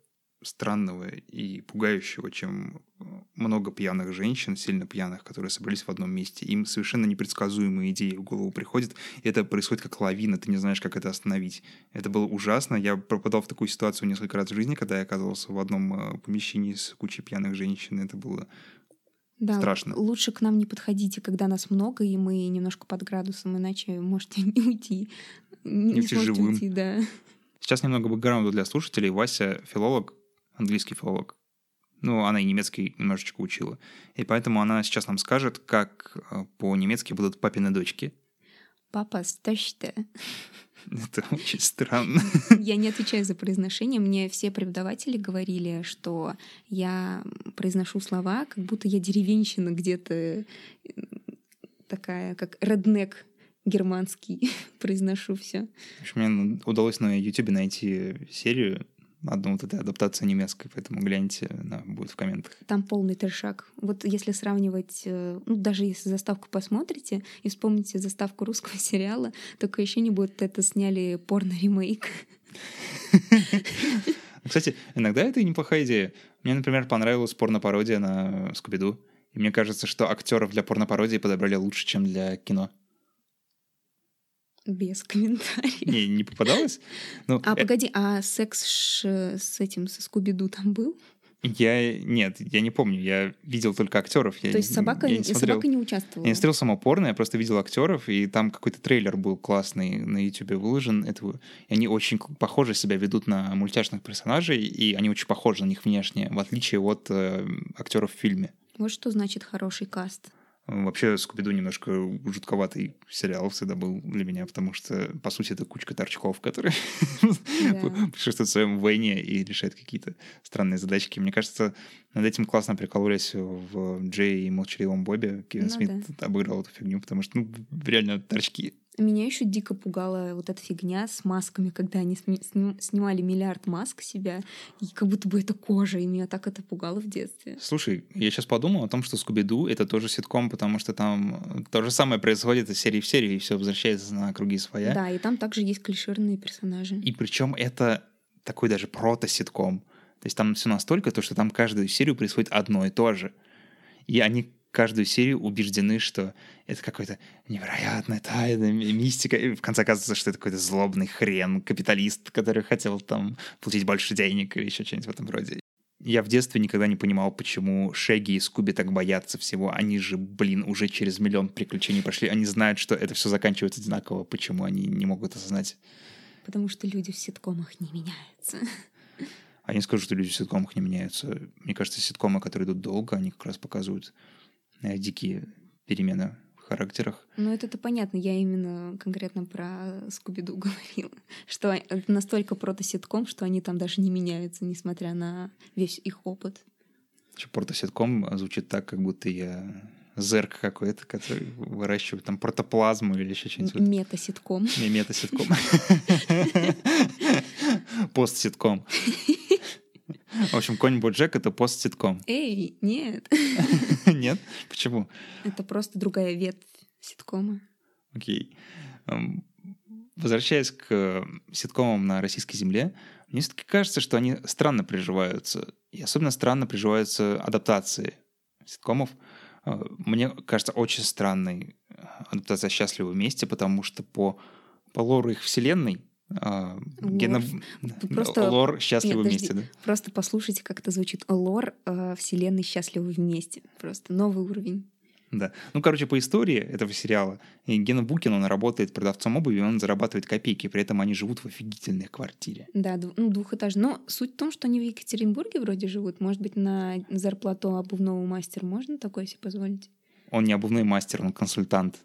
странного и пугающего, чем э, много пьяных женщин, сильно пьяных, которые собрались в одном месте. Им совершенно непредсказуемые идеи в голову приходят, и это происходит как лавина, ты не знаешь, как это остановить. Это было ужасно. Я пропадал в такую ситуацию несколько раз в жизни, когда я оказывался в одном э, помещении с кучей пьяных женщин. Это было Да, Страшно. лучше к нам не подходите, когда нас много, и мы немножко под градусом, иначе можете не уйти. Не, Не уйти живым. уйти, да. Сейчас немного бэкграунда для слушателей. Вася филолог, английский филолог. Ну, она и немецкий немножечко учила. И поэтому она сейчас нам скажет, как э, по-немецки будут папины дочки. Папа, стащите. Это очень странно. Я не отвечаю за произношение. Мне все преподаватели говорили, что я произношу слова, как будто я деревенщина где-то такая, как реднек германский. Произношу все. В общем, мне удалось на YouTube найти серию, одну вот этой адаптации немецкой, поэтому гляньте, она будет в комментах. Там полный трешак. Вот если сравнивать, э, ну, даже если заставку посмотрите и вспомните заставку русского сериала, такое ощущение, будто это сняли порно-ремейк. Кстати, иногда это неплохая идея. Мне, например, понравилась порно-пародия на Скуби-Ду. И мне кажется, что актеров для порно-пародии подобрали лучше, чем для кино. Без комментариев. Не, не попадалось? Ну, А э, погоди, а секс ш- с этим, со Скуби-Ду там был? Я... Нет, я не помню. Я видел только актеров. Я, То есть не- собака, я не смотрел. собака не участвовала? Я не смотрел само порно, я просто видел актеров, и там какой-то трейлер был классный на YouTube выложен. Этого. И они очень похоже себя ведут на мультяшных персонажей, и они очень похожи на них внешне, в отличие от э, актеров в фильме. Вот что значит хороший каст. Вообще, Скуби-Ду немножко жутковатый сериал всегда был для меня, потому что, по сути, это кучка торчков, которые Да. путешествуют в своем войне и решают какие-то странные задачки. Мне кажется, над этим классно прикололись в Джей и Молчаливом Бобе. Кевин Ну Смит да. обыграл эту фигню, потому что, ну, реально торчки. Меня еще дико пугала вот эта фигня с масками, когда они сни- сни- снимали миллиард маск себя, и как будто бы это кожа, и меня так это пугало в детстве. Слушай, я сейчас подумал о том, что Скуби-Ду — это тоже ситком, потому что там то же самое происходит из серии в серию, и все возвращается на круги своя. Да, и там также есть клишированные персонажи. И причем это такой даже прото-ситком. То есть там все настолько, то, что там каждую серию происходит одно и то же. И они каждую серию убеждены, что это какая-то невероятная тайна, ми- мистика. И в конце оказывается, что это какой-то злобный хрен, капиталист, который хотел там получить больше денег или еще что-нибудь в этом роде. Я в детстве никогда не понимал, почему Шеги и Скуби так боятся всего. Они же, блин, уже через миллион приключений прошли. Они знают, что это все заканчивается одинаково. Почему они не могут осознать? Потому что люди в ситкомах не меняются. А я не скажу, что люди в ситкомах не меняются. Мне кажется, ситкомы, которые идут долго, они как раз показывают дикие перемены в характерах. Ну, это-то понятно. Я именно конкретно про Скуби-Ду говорила. Что это настолько прото-ситком, что они там даже не меняются, несмотря на весь их опыт. Протоситком звучит так, как будто я зерк какой-то, который выращивает там протоплазму или еще что-нибудь. Мета-ситком. Не мета-ситком. Пост-ситком. В общем, конь Боджек — это пост-ситком. Эй, нет. Нет? Почему? Это просто другая ветвь ситкома. Окей. Эм, Возвращаясь к э, ситкомам на российской земле, мне все-таки кажется, что они странно приживаются. И особенно странно приживаются адаптации ситкомов. Э, Мне кажется, очень странной э, адаптация «Счастливы вместе», потому что по, по лору их вселенной э, гено- Просто- лор «Счастливы Нет, вместе», да? Просто послушайте, как это звучит. Лор э, вселенной счастливы вместе. Просто новый уровень. Да. Ну, короче, по истории этого сериала, и Гена Букин, он работает продавцом обуви, он зарабатывает копейки, при этом они живут в офигительной квартире. Да, ну, двухэтажный. Но суть в том, что они в Екатеринбурге вроде живут. Может быть, на зарплату обувного мастера можно такое себе позволить? Он не обувной мастер, он консультант.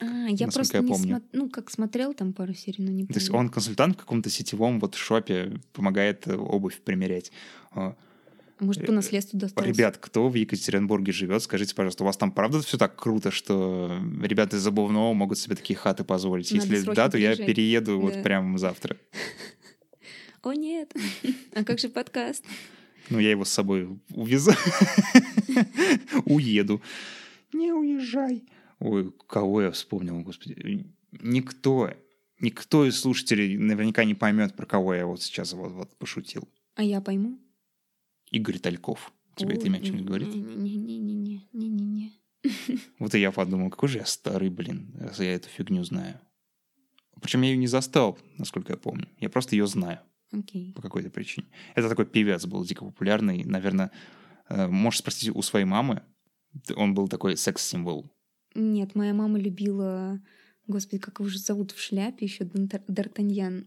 А, я просто я не помню. смо- ну, как смотрел там пару серий, но не То есть помню. он консультант в каком-то сетевом вот шопе, помогает э, обувь примерять. А, Может, по наследству достался. Ребят, кто в Екатеринбурге живет, скажите, пожалуйста, у вас там правда все так круто, что ребята из обувного могут себе такие хаты позволить? Надо Если да, то я переезжать. перееду вот Да. прямо завтра. О, нет. А как же подкаст? Ну, я его с собой увезу. Уеду. Не уезжай. Ой, кого я вспомнил, господи. Никто, никто из слушателей наверняка не поймет, про кого я вот сейчас вот, вот пошутил. А я пойму. Игорь Тальков. Тебе это Ой, имя что-нибудь говорит? Не-не-не-не-не. Не-не-не. Вот и я подумал, какой же я старый, блин, раз я эту фигню знаю. Причем я ее не застал, насколько я помню. Я просто ее знаю Окей. по какой-то причине. Это такой певец был дико популярный. Наверное, э, можешь спросить у своей мамы. Он был такой секс-символ. Нет, моя мама любила... Господи, как его же зовут в шляпе еще? Д'Артаньян.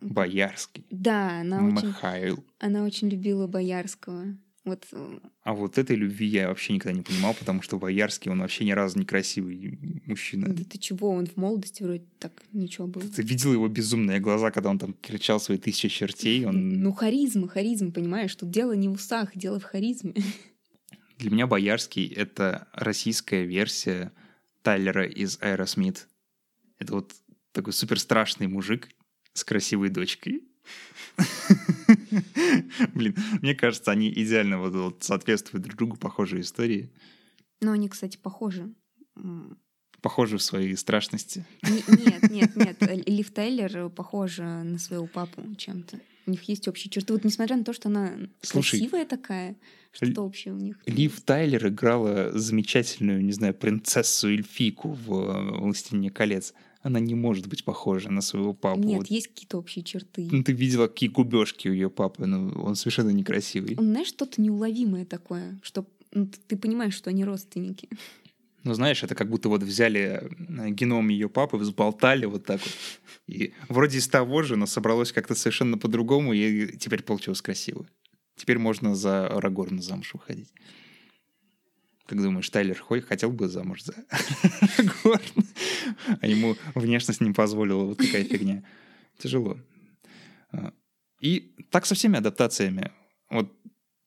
Боярский. Да, она очень, Михаил. она очень любила Боярского. Вот э, А вот этой любви я вообще никогда не понимал, потому что Боярский, он вообще ни разу не красивый мужчина. да ты чего, он в молодости вроде так ничего был. Ты видел его безумные глаза, когда он там кричал свои тысячи чертей? Он... Ну, харизма, харизма, понимаешь? Тут дело не в усах, дело в харизме. Для меня Боярский — это российская версия Тайлера из Aerosmith. Это вот такой супер страшный мужик с красивой дочкой. Блин, мне кажется, они идеально вот, соответствуют друг другу, похожие истории, Но они, кстати, похожи. Похожи в своей страшности. не- Нет, нет, нет. Лив Тайлер похожа на своего папу чем-то. У них есть общие черты. Вот несмотря на то, что она Слушай, красивая такая, что-то общее у них. Лив Тайлер играла замечательную, не знаю, принцессу Эльфику в э, «Властелине колец». Она не может быть похожа на своего папу. Нет, Вот. есть какие-то общие черты. Ну, ты видела, какие губежки у ее папы, ну, он совершенно некрасивый. Он, знаешь, что-то неуловимое такое, что ну, ты понимаешь, что они родственники. Ну, знаешь, это как будто вот взяли э, геном ее папы, взболтали вот так вот. И вроде из того же, но собралось как-то совершенно по-другому, и теперь получилось красиво. Теперь можно за Арагорна замуж выходить. Как думаешь, Тайлер Хой хотел бы замуж за Арагорна? А ему внешность не позволила. Вот какая фигня. Тяжело. А, И так со всеми адаптациями. Вот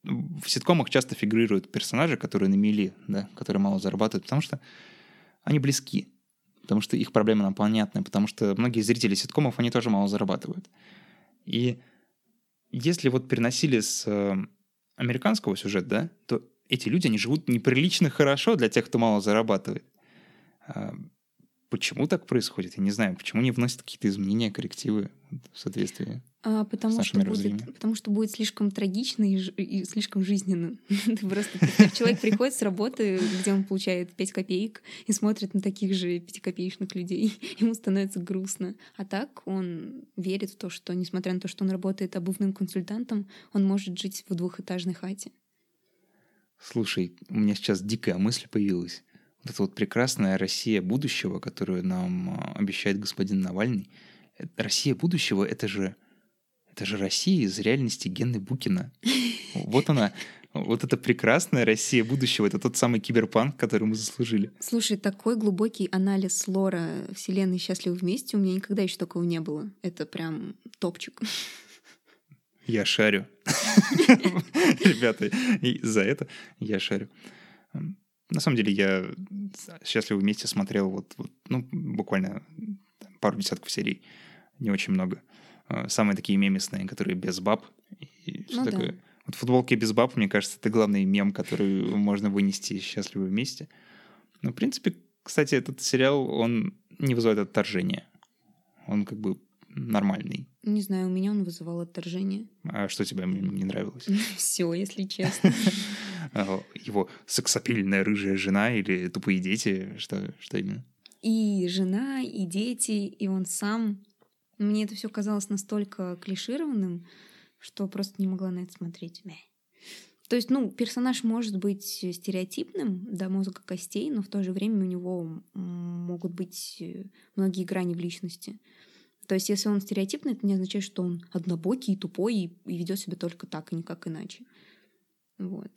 в ситкомах часто фигурируют персонажи, которые на мели, да, которые мало зарабатывают, потому что они близки, потому что их проблема нам понятна, потому что многие зрители ситкомов, они тоже мало зарабатывают. И если вот переносили с э, американского сюжета, да, то эти люди, они живут неприлично хорошо для тех, кто мало зарабатывает. А Почему так происходит? Я не знаю. Почему не вносят какие-то изменения, коррективы в соответствии? А, потому, что будет, потому что будет слишком трагично и, и слишком жизненно. Ты просто человек приходит с работы, где он получает 5 копеек, и смотрит на таких же пятикопеечных людей. Ему становится грустно. А так он верит в то, что, несмотря на то, что он работает обувным консультантом, он может жить в двухэтажной хате. Слушай, у меня сейчас дикая мысль появилась. Вот эта вот прекрасная Россия будущего, которую нам а, обещает господин Навальный. Э, Россия будущего — это же, это же Россия из реальности Гены Букина. Вот она, вот эта прекрасная Россия будущего. Это тот самый киберпанк, который мы заслужили. Слушай, такой глубокий анализ лора Вселенной «Счастливы вместе» у меня никогда еще такого не было. Это прям топчик. Я шарю. Ребята, за это я шарю. На самом деле я счастливо вместе смотрел вот, вот, ну, буквально пару десятков серий, не очень много. А, Самые такие мемесные, которые без баб. И всё Ну да. такое. Вот футболки без баб, мне кажется, это главный мем, который можно вынести из «Счастливы вместе». Но, в принципе, кстати, этот сериал, он не вызывает отторжения. Он как бы нормальный. Не знаю, у меня он вызывал отторжение. А что тебе не нравилось? Все, если честно. А, Его сексапильная рыжая жена или тупые дети? Что, что именно? И жена, и дети, и он сам. Мне это все казалось настолько клишированным, что просто не могла на это смотреть. То есть, ну, персонаж может быть стереотипным до мозга костей, но в то же время у него могут быть э, многие грани в личности. То есть, если он стереотипный, это не означает, что он однобокий, тупой и, и ведет себя только так, и никак иначе. Вот.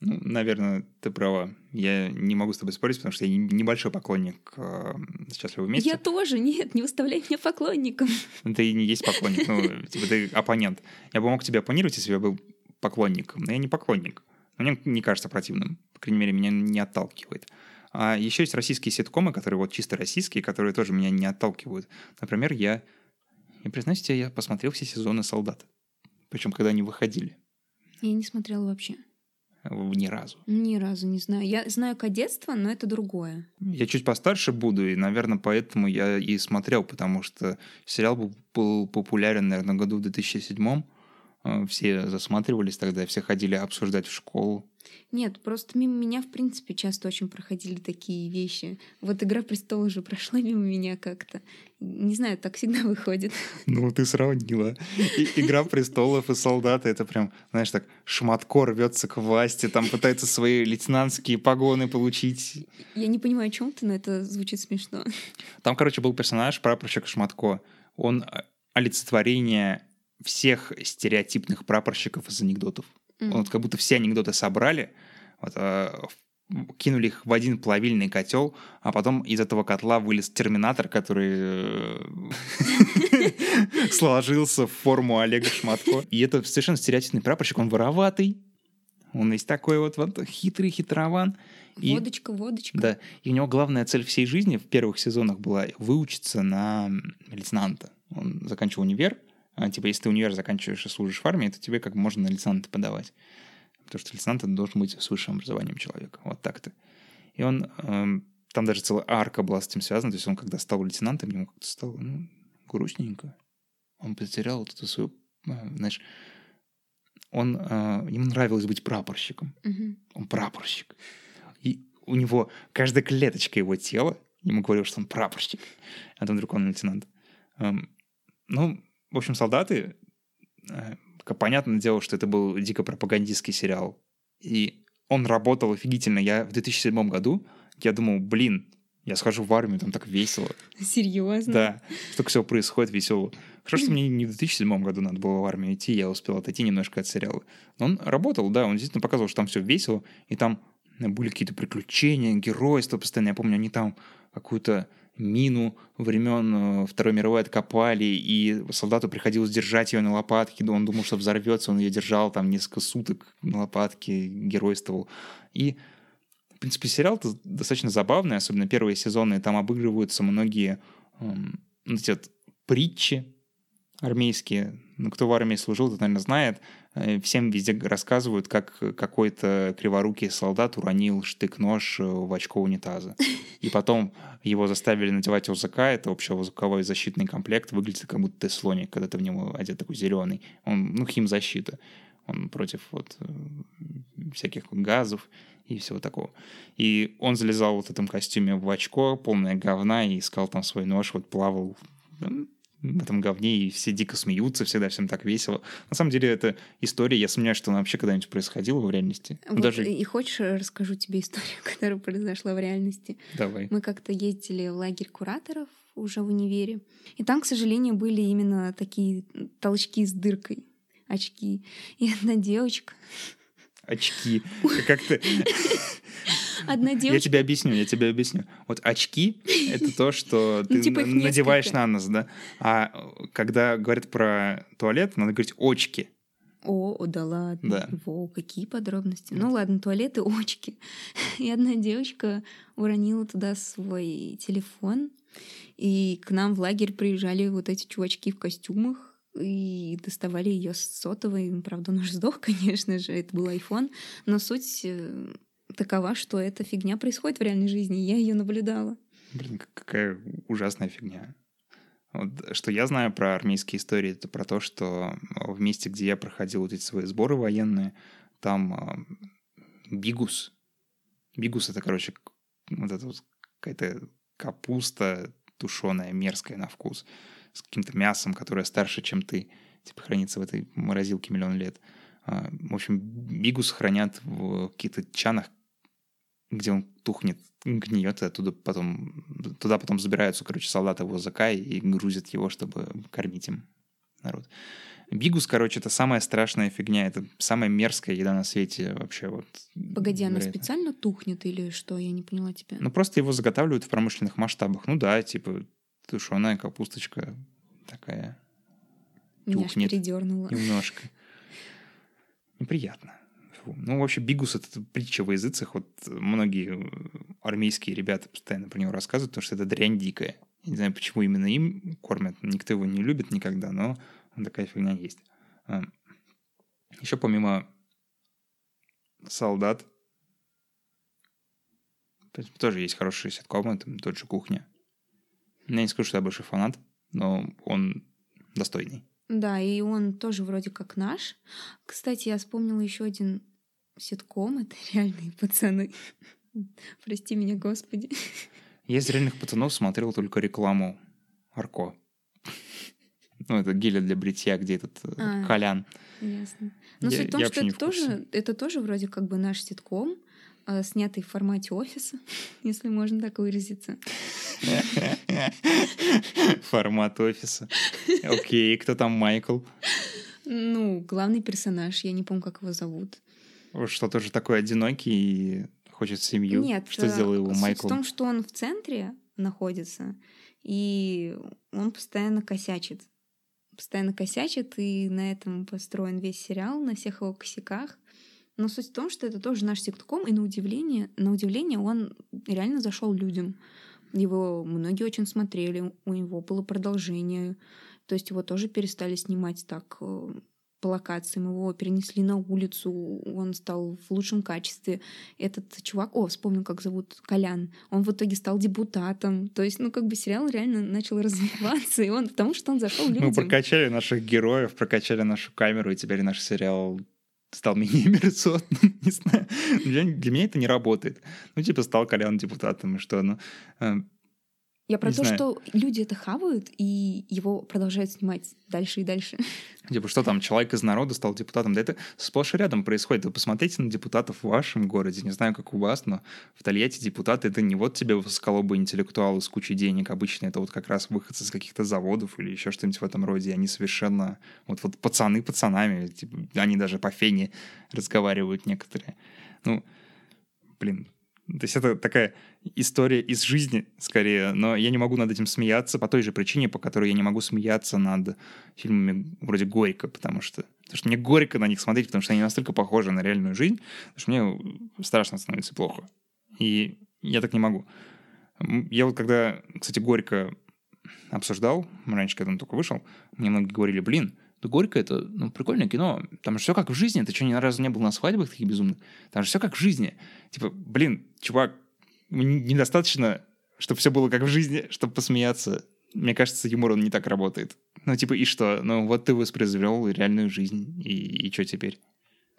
Ну, наверное, ты права. Я не могу с тобой спорить, потому что я небольшой поклонник э, «Счастливого вместе». Я тоже, нет, не выставляй меня поклонником. Ну, ты не есть поклонник, ну, типа ты оппонент. Я бы мог тебя оппонировать, если бы я был поклонником, но я не поклонник. Мне не кажется противным. По крайней мере, меня не отталкивает. А еще есть российские ситкомы, которые вот чисто российские, которые тоже меня не отталкивают. Например, я, я признаюсь тебе, я посмотрел все сезоны «Солдат». Причем, когда они выходили. Я не смотрела вообще. Ни разу. Ни разу не знаю. Я знаю кадетство, но это другое. Я чуть постарше буду, и, наверное, поэтому я и смотрел, потому что сериал был, популярен, наверное, году в 2007 Э, все засматривались тогда, все ходили обсуждать в школу. Нет, просто мимо меня, в принципе, часто очень проходили такие вещи. Вот «Игра престолов» уже прошла мимо меня как-то. Не знаю, так всегда выходит. Ну, ты сравнила. И «Игра престолов» и «Солдаты» — это прям, знаешь, так шматко рвется к власти, там пытается свои лейтенантские погоны получить. Я не понимаю, о чем ты, но это звучит смешно. Там, короче, был персонаж, прапорщик Шматко. Он э, олицетворение всех стереотипных прапорщиков из анекдотов. Mm-hmm. Вот как будто все анекдоты собрали, вот, э, кинули их в один плавильный котел, а потом из этого котла вылез терминатор, который э, сложился в форму Олега Шматко. И это совершенно стереотипный прапорщик, он вороватый, он весь такой вот, вот хитрый хитрован. И, водочка, водочка. Да, и у него главная цель всей жизни в первых сезонах была выучиться на лейтенанта. Он заканчивал универ, а, типа, если ты универ заканчиваешь и служишь в армии, то тебе как можно на лейтенанта подавать. Потому что лейтенант должен быть с высшим образованием человека. Вот так-то. И он... Эм, там даже целая арка была с этим связана. То есть он, когда стал лейтенантом, ему как-то стало ну, грустненько. Он потерял вот эту свою... Э, знаешь, он, э, ему нравилось быть прапорщиком. Угу. Он прапорщик. И у него каждая клеточка его тела ему говорила, что он прапорщик. А там вдруг он лейтенант. Эм, ну, в общем, солдаты, э, понятное дело, что это был дико пропагандистский сериал. И он работал офигительно. Я в 2007 году, я думал, блин, я схожу в армию, там так весело. Серьезно? Да, столько всего происходит весело. Хорошо, что мне не в 2007 году надо было в армию идти, я успел отойти немножко от сериала. Но он работал, да, он действительно показывал, что там все весело, и там были какие-то приключения, геройство постоянно. Я помню, они там какую-то мину времен э, Второй мировой откопали, и солдату приходилось держать ее на лопатке, он думал, что взорвется, он ее держал там несколько суток на лопатке, геройствовал. И, в принципе, сериал достаточно забавный, особенно первые сезоны, там обыгрываются многие эм, эти вот притчи армейские. Ну, кто в армии служил, тот, наверное, знает. Э, всем везде рассказывают, как какой-то криворукий солдат уронил штык-нож э, в очко унитаза. И потом его заставили надевать ОЗК, это общезвуковой защитный комплект, выглядит как будто ты слоник, когда ты в него одет такой зеленый. Он, ну, химзащита. Он против вот э, всяких газов и всего такого. И он залезал вот в этом костюме в очко, полное говна, и искал там свой нож, вот плавал в этом говне, и все дико смеются, всегда всем так весело. На самом деле, это история, я сомневаюсь, что она вообще когда-нибудь происходила в реальности. Вот Даже... И хочешь, расскажу тебе историю, которая произошла в реальности? Давай. Мы как-то ездили в лагерь кураторов уже в универе, и там, к сожалению, были именно такие толчки с дыркой, очки. И одна девочка очки. Как-то... Одна девочка... Я тебе объясню, я тебе объясню. Вот очки — это то, что ну, ты типа надеваешь на нос, да? А когда говорят про туалет, надо говорить «очки». О, да ладно. Да. Во, какие подробности. Ну ладно, туалеты, очки. И одна девочка уронила туда свой телефон, и к нам в лагерь приезжали вот эти чувачки в костюмах, и доставали ее с сотовой. Правда, он уже сдох, конечно же, это был iPhone, но суть э, такова, что эта фигня происходит в реальной жизни, и я ее наблюдала. Блин, какая ужасная фигня. Вот, что я знаю про армейские истории, это про то, что в месте, где я проходил вот эти свои сборы военные, там э, бигус. Бигус — это, короче, вот это вот какая-то капуста тушеная, мерзкая на вкус с каким-то мясом, которое старше, чем ты, типа хранится в этой морозилке миллион лет. А, в общем, Бигус хранят в каких-то чанах, где он тухнет, гниет, и оттуда потом, туда потом забираются, короче, солдаты его закай и грузят его, чтобы кормить им народ. Бигус, короче, это самая страшная фигня, это самая мерзкая еда на свете вообще. Вот, Погоди, она вероятно. специально тухнет или что? Я не поняла тебя. Ну, просто его заготавливают в промышленных масштабах. Ну да, типа тушеная капусточка такая Меня аж тухнет. передернуло. немножко. Неприятно. Фу. Ну, вообще, Бигус — это притча во языцах. Вот многие э, армейские ребята постоянно про него рассказывают, потому что это дрянь дикая. Я не знаю, почему именно им кормят. Никто его не любит никогда, но такая фигня есть. Еще помимо солдат, тоже есть хорошие ситкомы, там тот же «Кухня». Я не скажу, что я большой фанат, но он достойный. Да, и он тоже вроде как наш. Кстати, я вспомнила еще один ситком. Это реальные пацаны. Прости меня, Господи. Я из реальных пацанов смотрел только рекламу Арко. Ну, это геля для бритья, где этот э, А. Колян. Ясно. Но Я- суть в том, что это тоже, это тоже вроде как бы наш ситком, э, снятый в формате офиса, если можно так выразиться. Формат офиса. Окей, кто там Майкл? Ну, главный персонаж, я не помню, как его зовут. Что тоже такой одинокий и хочет семью. Нет, Что сделал его Майкл? в том, что он в центре находится, и он постоянно косячит. Постоянно косячит, и на этом построен весь сериал, на всех его косяках. Но суть в том, что это тоже наш ситком, и на удивление, на удивление он реально зашел людям. Его многие очень смотрели, у него было продолжение. То есть его тоже перестали снимать так э, по локациям, его перенесли на улицу, он стал в лучшем качестве. Этот чувак, о, вспомнил, как зовут, Колян, он в итоге стал депутатом. То есть, ну, как бы сериал реально начал развиваться, и он, потому что он зашел Мы людям. прокачали наших героев, прокачали нашу камеру, и теперь наш сериал стал менее мерзотным. Не знаю. Для, для меня это не работает. Ну, типа, стал Колян депутатом, и что? Ну, э, Я про не то, знаю. что люди это хавают, и его продолжают снимать дальше и дальше. Типа, что там, человек из народа стал депутатом? Да это сплошь и рядом происходит. Вы посмотрите на депутатов в вашем городе. Не знаю, как у вас, но в Тольятти депутаты — это не вот тебе высоколобые интеллектуалы с кучей денег. Обычно это вот как раз выходцы с каких-то заводов или еще что-нибудь в этом роде. Они совершенно... Вот, вот пацаны пацанами. Типа, они даже по фене разговаривают некоторые. Ну, блин, то есть это такая история из жизни, скорее, но я не могу над этим смеяться по той же причине, по которой я не могу смеяться над фильмами вроде «Горько», потому что, потому что мне горько на них смотреть, потому что они настолько похожи на реальную жизнь, что мне страшно становится плохо. И я так не могу. Я вот когда, кстати, «Горько» обсуждал, раньше, когда он только вышел, мне многие говорили, блин, «Горько» — это ну, прикольное кино, там же все как в жизни, ты что, ни разу не был на свадьбах таких безумных? Там же все как в жизни. Типа, блин, чувак, недостаточно, чтобы все было как в жизни, чтобы посмеяться. Мне кажется, юмор, он не так работает. Ну, типа, и что? Ну, вот ты воспроизвел реальную жизнь, и, и что теперь?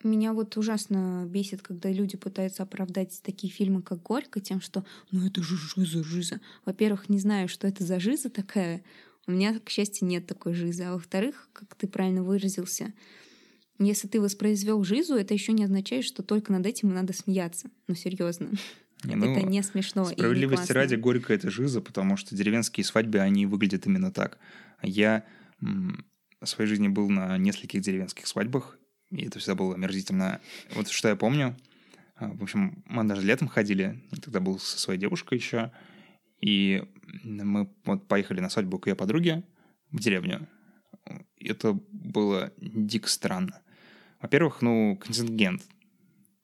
Меня вот ужасно бесит, когда люди пытаются оправдать такие фильмы, как «Горько», тем, что «ну это же жиза, жиза». Во-первых, не знаю, что это за жиза такая. У меня, к счастью, нет такой жизы. А во-вторых, как ты правильно выразился, если ты воспроизвел жизу, это еще не означает, что только над этим и надо смеяться. Ну, серьезно. Не, ну, это не смешно. не Справедливости классно. ради, горько это жиза, потому что деревенские свадьбы, они выглядят именно так. Я в своей жизни был на нескольких деревенских свадьбах, и это всегда было омерзительно. Вот что я помню, а, в общем, мы даже летом ходили, я тогда был со своей девушкой еще, и мы вот поехали на свадьбу к ее подруге в деревню. Это было дико странно. Во-первых, ну, контингент.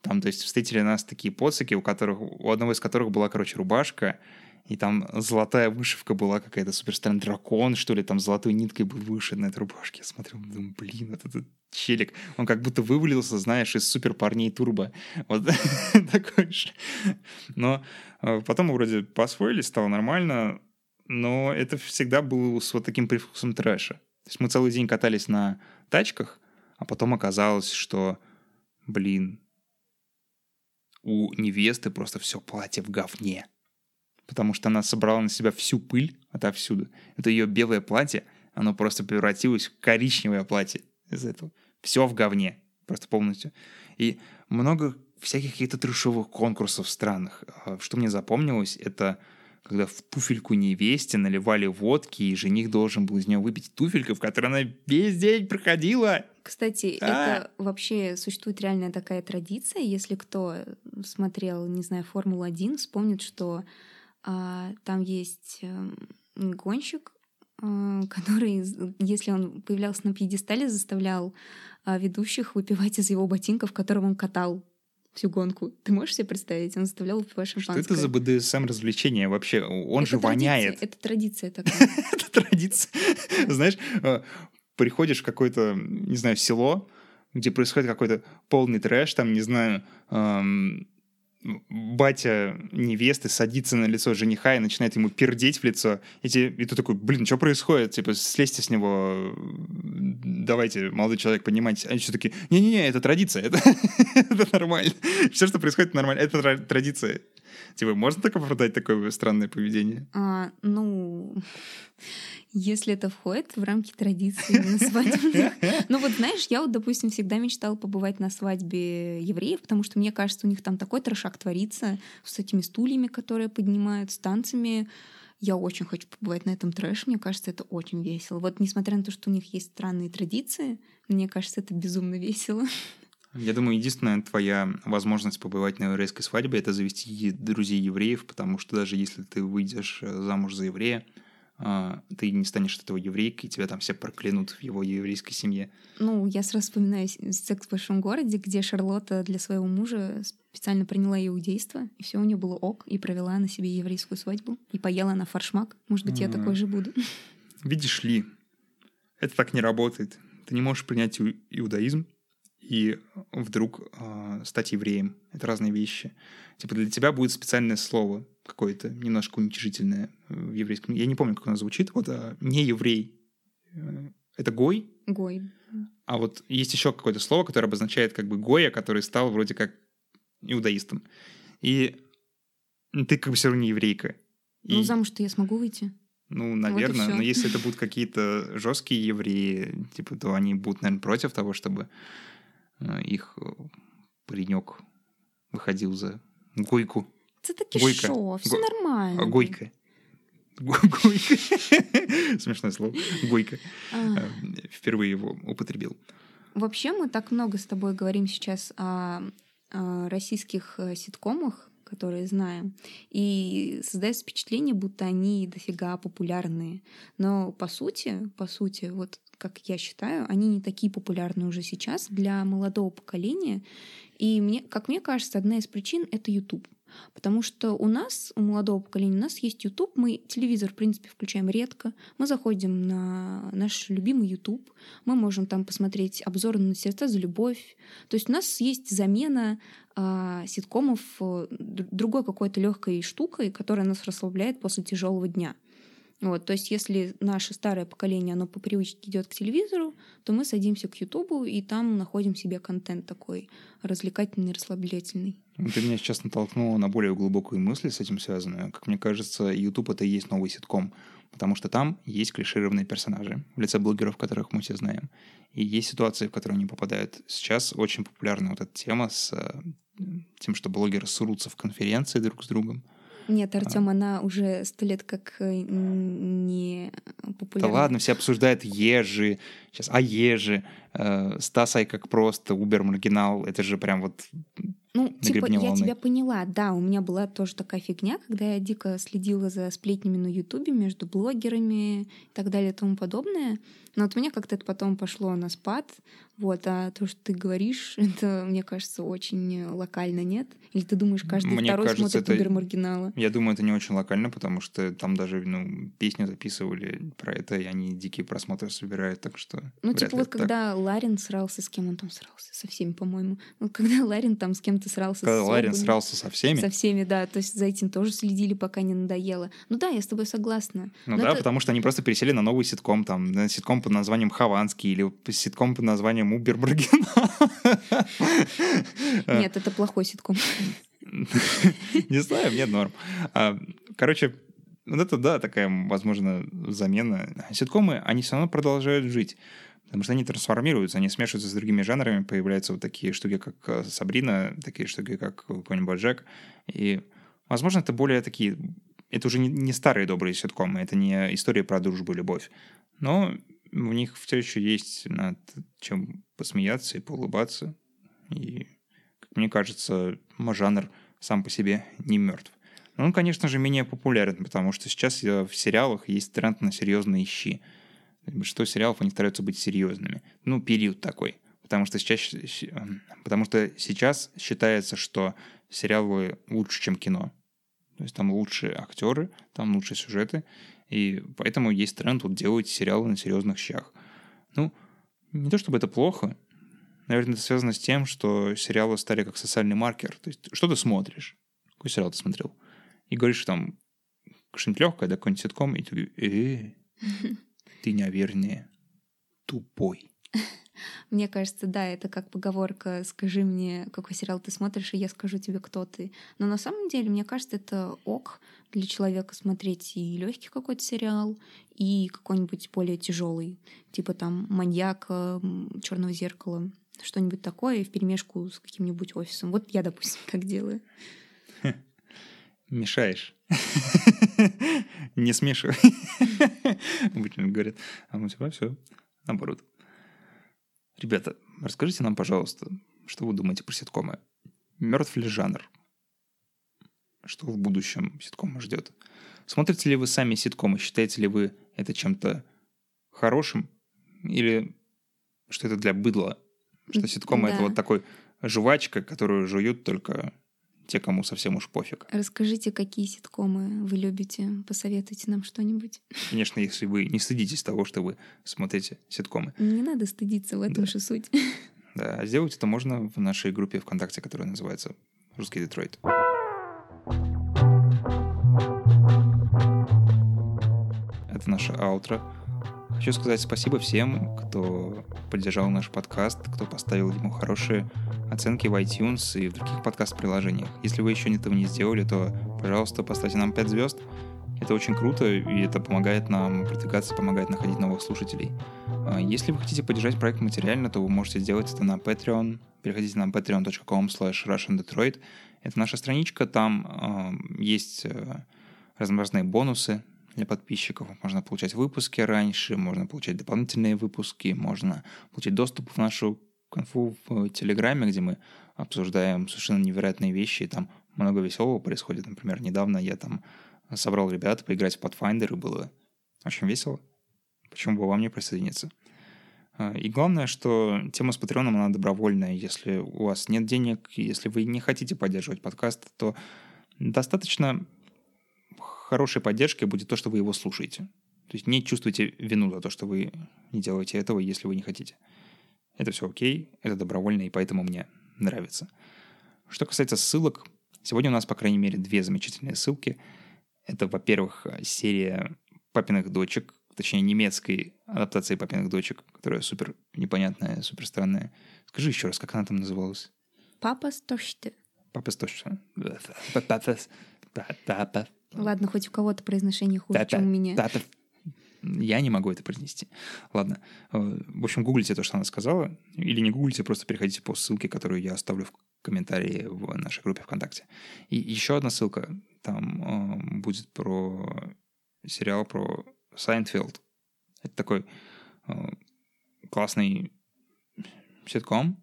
Там, то есть, встретили нас такие поцики, у которых, у одного из которых была, короче, рубашка, и там золотая вышивка была какая-то супер странный дракон, что ли, там золотой ниткой был вышит на этой рубашке. Я смотрел, думаю, блин, вот этот челик, он как будто вывалился, знаешь, из супер парней турбо. Вот такой же. Но э, потом вроде посвоились, стало нормально, но это всегда было с вот таким привкусом трэша. То есть мы целый день катались на тачках, а потом оказалось, что, блин, у невесты просто все платье в говне. Потому что она собрала на себя всю пыль отовсюду. Это ее белое платье, оно просто превратилось в коричневое платье из этого. Все в говне. Просто полностью. И много всяких каких-то трешовых конкурсов странных. А, что мне запомнилось, это когда в туфельку невесте наливали водки, и жених должен был из нее выпить туфельку, в которой она весь день проходила. Кстати, а! это вообще существует реальная такая традиция. Если кто смотрел, не знаю, Формулу-1, вспомнит, что а, там есть а, гонщик, а, который, если он появлялся на пьедестале, заставлял а, ведущих выпивать из его ботинков, которым он катал всю гонку. Ты можешь себе представить? Он заставлял выпивать шампанское. Что это за БДСМ развлечение вообще? Он это же воняет. Это традиция такая. Это традиция. Знаешь, э, приходишь в какое-то, не знаю, село, где происходит какой-то полный трэш, там, не знаю, батя невесты садится на лицо жениха и начинает ему пердеть в лицо. И, те, и ты такой, блин, что происходит? Типа, слезьте с него, давайте, молодой человек, понимаете. Они все таки не-не-не, это традиция, это нормально. Все, что происходит, нормально, это традиция. Типа, можно так оправдать такое странное поведение? А, ну, если это входит в рамки традиции на свадьбе. Ну вот знаешь, я вот, допустим, всегда мечтала побывать на свадьбе евреев, потому что мне кажется, у них там такой трошак творится с этими стульями, которые поднимают, с танцами. Я очень хочу побывать на этом трэше, мне кажется, это очень весело. Вот несмотря на то, что у них есть странные традиции, мне кажется, это безумно весело. Я думаю, единственная твоя возможность побывать на еврейской свадьбе — это завести друзей евреев, потому что даже если ты выйдешь э, замуж за еврея, а, ты не станешь этого еврейкой, и тебя там все проклянут в его еврейской семье. Ну, я сразу вспоминаю «Секс в большом городе», где Шарлотта для своего мужа специально приняла иудейство, и все у нее было ок, и провела на себе еврейскую свадьбу, и поела на фаршмак. Может быть, я такой же буду. Видишь ли, это так не работает. Ты не можешь принять иудаизм и вдруг э, стать евреем. Это разные вещи. Типа для тебя будет специальное слово какое-то немножко уничижительное в еврейском. Я не помню, как оно звучит. Вот а, не еврей. Э, это гой. Гой. А вот есть еще какое-то слово, которое обозначает как бы гоя, который стал вроде как иудаистом. И ты как бы все равно не еврейка. Ну, и... замуж-то я смогу выйти. Ну, наверное, вот но если это будут какие-то жесткие евреи, типа, то они будут, наверное, против того, чтобы их э, паренек выходил за гойку. Це таке Гойка. що, все Го... нормально. Гойка. Гойка. Смешное слово. Гойка. Э, впервые его употребил. Вообще мы так много с тобой говорим сейчас о, о российских э, ситкомах, которые знаем, и создается впечатление, будто они дофига популярные. Но по сути, по сути, вот как я считаю, они не такие популярные уже сейчас для молодого поколения. И мне, как мне кажется, одна из причин — это YouTube. Потому что у нас, у молодого поколения, у нас есть YouTube, мы телевизор, в принципе, включаем редко, мы заходим на наш любимый YouTube, мы можем там посмотреть обзоры на «Сердца за любовь». То есть у нас есть замена э, ситкомов другой какой-то легкой штукой, которая нас расслабляет после тяжелого дня. Вот, то есть если наше старое поколение, оно по привычке идет к телевизору, то мы садимся к Ютубу и там находим себе контент такой развлекательный, расслаблительный. Ты меня сейчас натолкнула на более глубокую мысль с этим связанную. Как мне кажется, YouTube — это и есть новый ситком, потому что там есть клишированные персонажи в лице блогеров, которых мы все знаем. И есть ситуации, в которые они попадают. Сейчас очень популярна вот эта тема с э, тем, что блогеры срутся в конференции друг с другом, нет, Артем, а. она уже сто лет как э, не популярна. Да ладно, все обсуждают ежи, сейчас, а ежи, э, Стасай как просто, Убер маргинал, это же прям вот ну, типа, я тебя поняла, да, у меня была тоже такая фигня, когда я дико следила за сплетнями на Ютубе между блогерами и так далее и тому подобное. Но вот мне как-то это потом пошло на спад. Вот, а то, что ты говоришь, это, мне кажется, очень локально, нет? Или ты думаешь, каждый мне второй кажется, смотрит это... Убер-маргинала? Я думаю, это не очень локально, потому что там даже ну, песню записывали про это, и они дикие просмотры собирают, так что... Ну, типа вот когда так. Ларин срался, с кем он там срался? Со всеми, по-моему. Вот когда Ларин там с кем-то срался... Когда Ларин срался со всеми? Со всеми, да. То есть за этим тоже следили, пока не надоело. Ну да, я с тобой согласна. Ну Но да, это... потому что они просто пересели на новый ситком, там, на ситком под названием «Хованский» или ситком под названием «Убер Маргинал». Нет, это плохой ситком. Не знаю, мне норм. А, короче, вот это, да, такая, возможно, замена. Ситкомы, они все равно продолжают жить. Потому что они трансформируются, они смешиваются с другими жанрами, появляются вот такие штуки, как э, Сабрина, такие штуки, как какой-нибудь Джек. И, возможно, это более такие... Это уже не, не старые добрые ситкомы, это не история про дружбу и любовь. Но в них все еще есть над чем посмеяться и поулыбаться. И, как мне кажется, жанр сам по себе не мертв. Но он, конечно же, менее популярен, потому что сейчас в сериалах есть тренд на серьезные щи. Большинство сериалов, они стараются быть серьезными. Ну, период такой. Потому что сейчас, потому что сейчас считается, что сериалы лучше, чем кино. То есть там лучшие актеры, там лучшие сюжеты. И поэтому есть тренд вот делать сериалы на серьезных щах. Ну, не то чтобы это плохо. Наверное, это связано с тем, что сериалы стали как социальный маркер. То есть, что ты смотришь? Какой сериал ты смотрел? И говоришь там что-нибудь легкое, да, какой-нибудь ситком, и ты э, ты, наверное, тупой. Мне кажется, да, это как поговорка «скажи мне, какой сериал ты смотришь, и я скажу тебе, кто ты». Но на самом деле, мне кажется, это ок для человека смотреть и легкий какой-то сериал, и какой-нибудь более тяжелый, типа там «Маньяка», «Черного зеркала», что-нибудь такое, в перемешку с каким-нибудь офисом. Вот я, допустим, так делаю. Мешаешь. Не смешивай. Обычно говорят, а у тебя все наоборот. Ребята, расскажите нам, пожалуйста, что вы думаете про ситкомы? Мертв ли жанр? Что в будущем ситкома ждет? Смотрите ли вы сами ситкомы? Считаете ли вы это чем-то хорошим? Или что это для быдла? Что ситкомы да. это вот такой жвачка, которую жуют только те, кому совсем уж пофиг. Расскажите, какие ситкомы вы любите, посоветуйте нам что-нибудь. Конечно, если вы не стыдитесь того, что вы смотрите ситкомы. Не надо стыдиться, в этом да. же суть. Да, а сделать это можно в нашей группе ВКонтакте, которая называется «Русский Детройт». Это наше аутро. Хочу сказать спасибо всем, кто поддержал наш подкаст, кто поставил ему хорошие оценки в iTunes и в других подкаст-приложениях. Если вы еще этого не сделали, то, пожалуйста, поставьте нам 5 звезд. Это очень круто, и это помогает нам продвигаться, помогает находить новых слушателей. А, если вы хотите поддержать проект материально, то вы можете сделать это на Patreon. Переходите на patreon.com slash russiandetroit. Это наша страничка, там э, есть э, разнообразные бонусы для подписчиков. Можно получать выпуски раньше, можно получать дополнительные выпуски, можно получить доступ в нашу конфу в Телеграме, где мы обсуждаем совершенно невероятные вещи, и там много веселого происходит. Например, недавно я там собрал ребят поиграть в Pathfinder, и было очень весело. Почему бы вам не присоединиться? А, и главное, что тема с Патреоном, она добровольная. Если у вас нет денег, если вы не хотите поддерживать подкаст, то достаточно хорошей поддержкой будет то, что вы его слушаете. То есть не чувствуйте вину за то, что вы не делаете этого, если вы не хотите. Это все окей, это добровольно, и поэтому мне нравится. Что касается ссылок, сегодня у нас, по крайней мере, две замечательные ссылки. Это, во-первых, серия «Папиных дочек», точнее, немецкой адаптации «Папиных дочек», которая супер непонятная, супер странная. Скажи еще раз, как она там называлась? Папа Стоште. Папа Стоште. Ладно, хоть у кого-то произношение хуже, чем у меня. Я не могу это произнести. Ладно. Э, в общем, гуглите то, что она сказала. Или не гуглите, просто переходите по ссылке, которую я оставлю в комментарии в нашей группе ВКонтакте. И еще одна ссылка. Там э, будет про сериал про Seinfeld. Это такой э, классный ситком.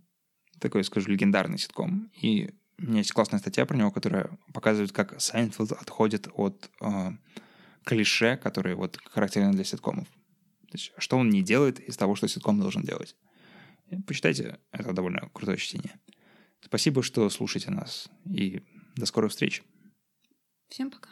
Такой, скажу, легендарный ситком. И у меня есть классная статья про него, которая показывает, как Seinfeld отходит от э, клише, которые вот характерны для ситкомов. То есть, что он не делает из того, что ситком должен делать. Почитайте, это довольно крутое чтение. Спасибо, что слушаете нас, и до скорых встреч. Всем пока.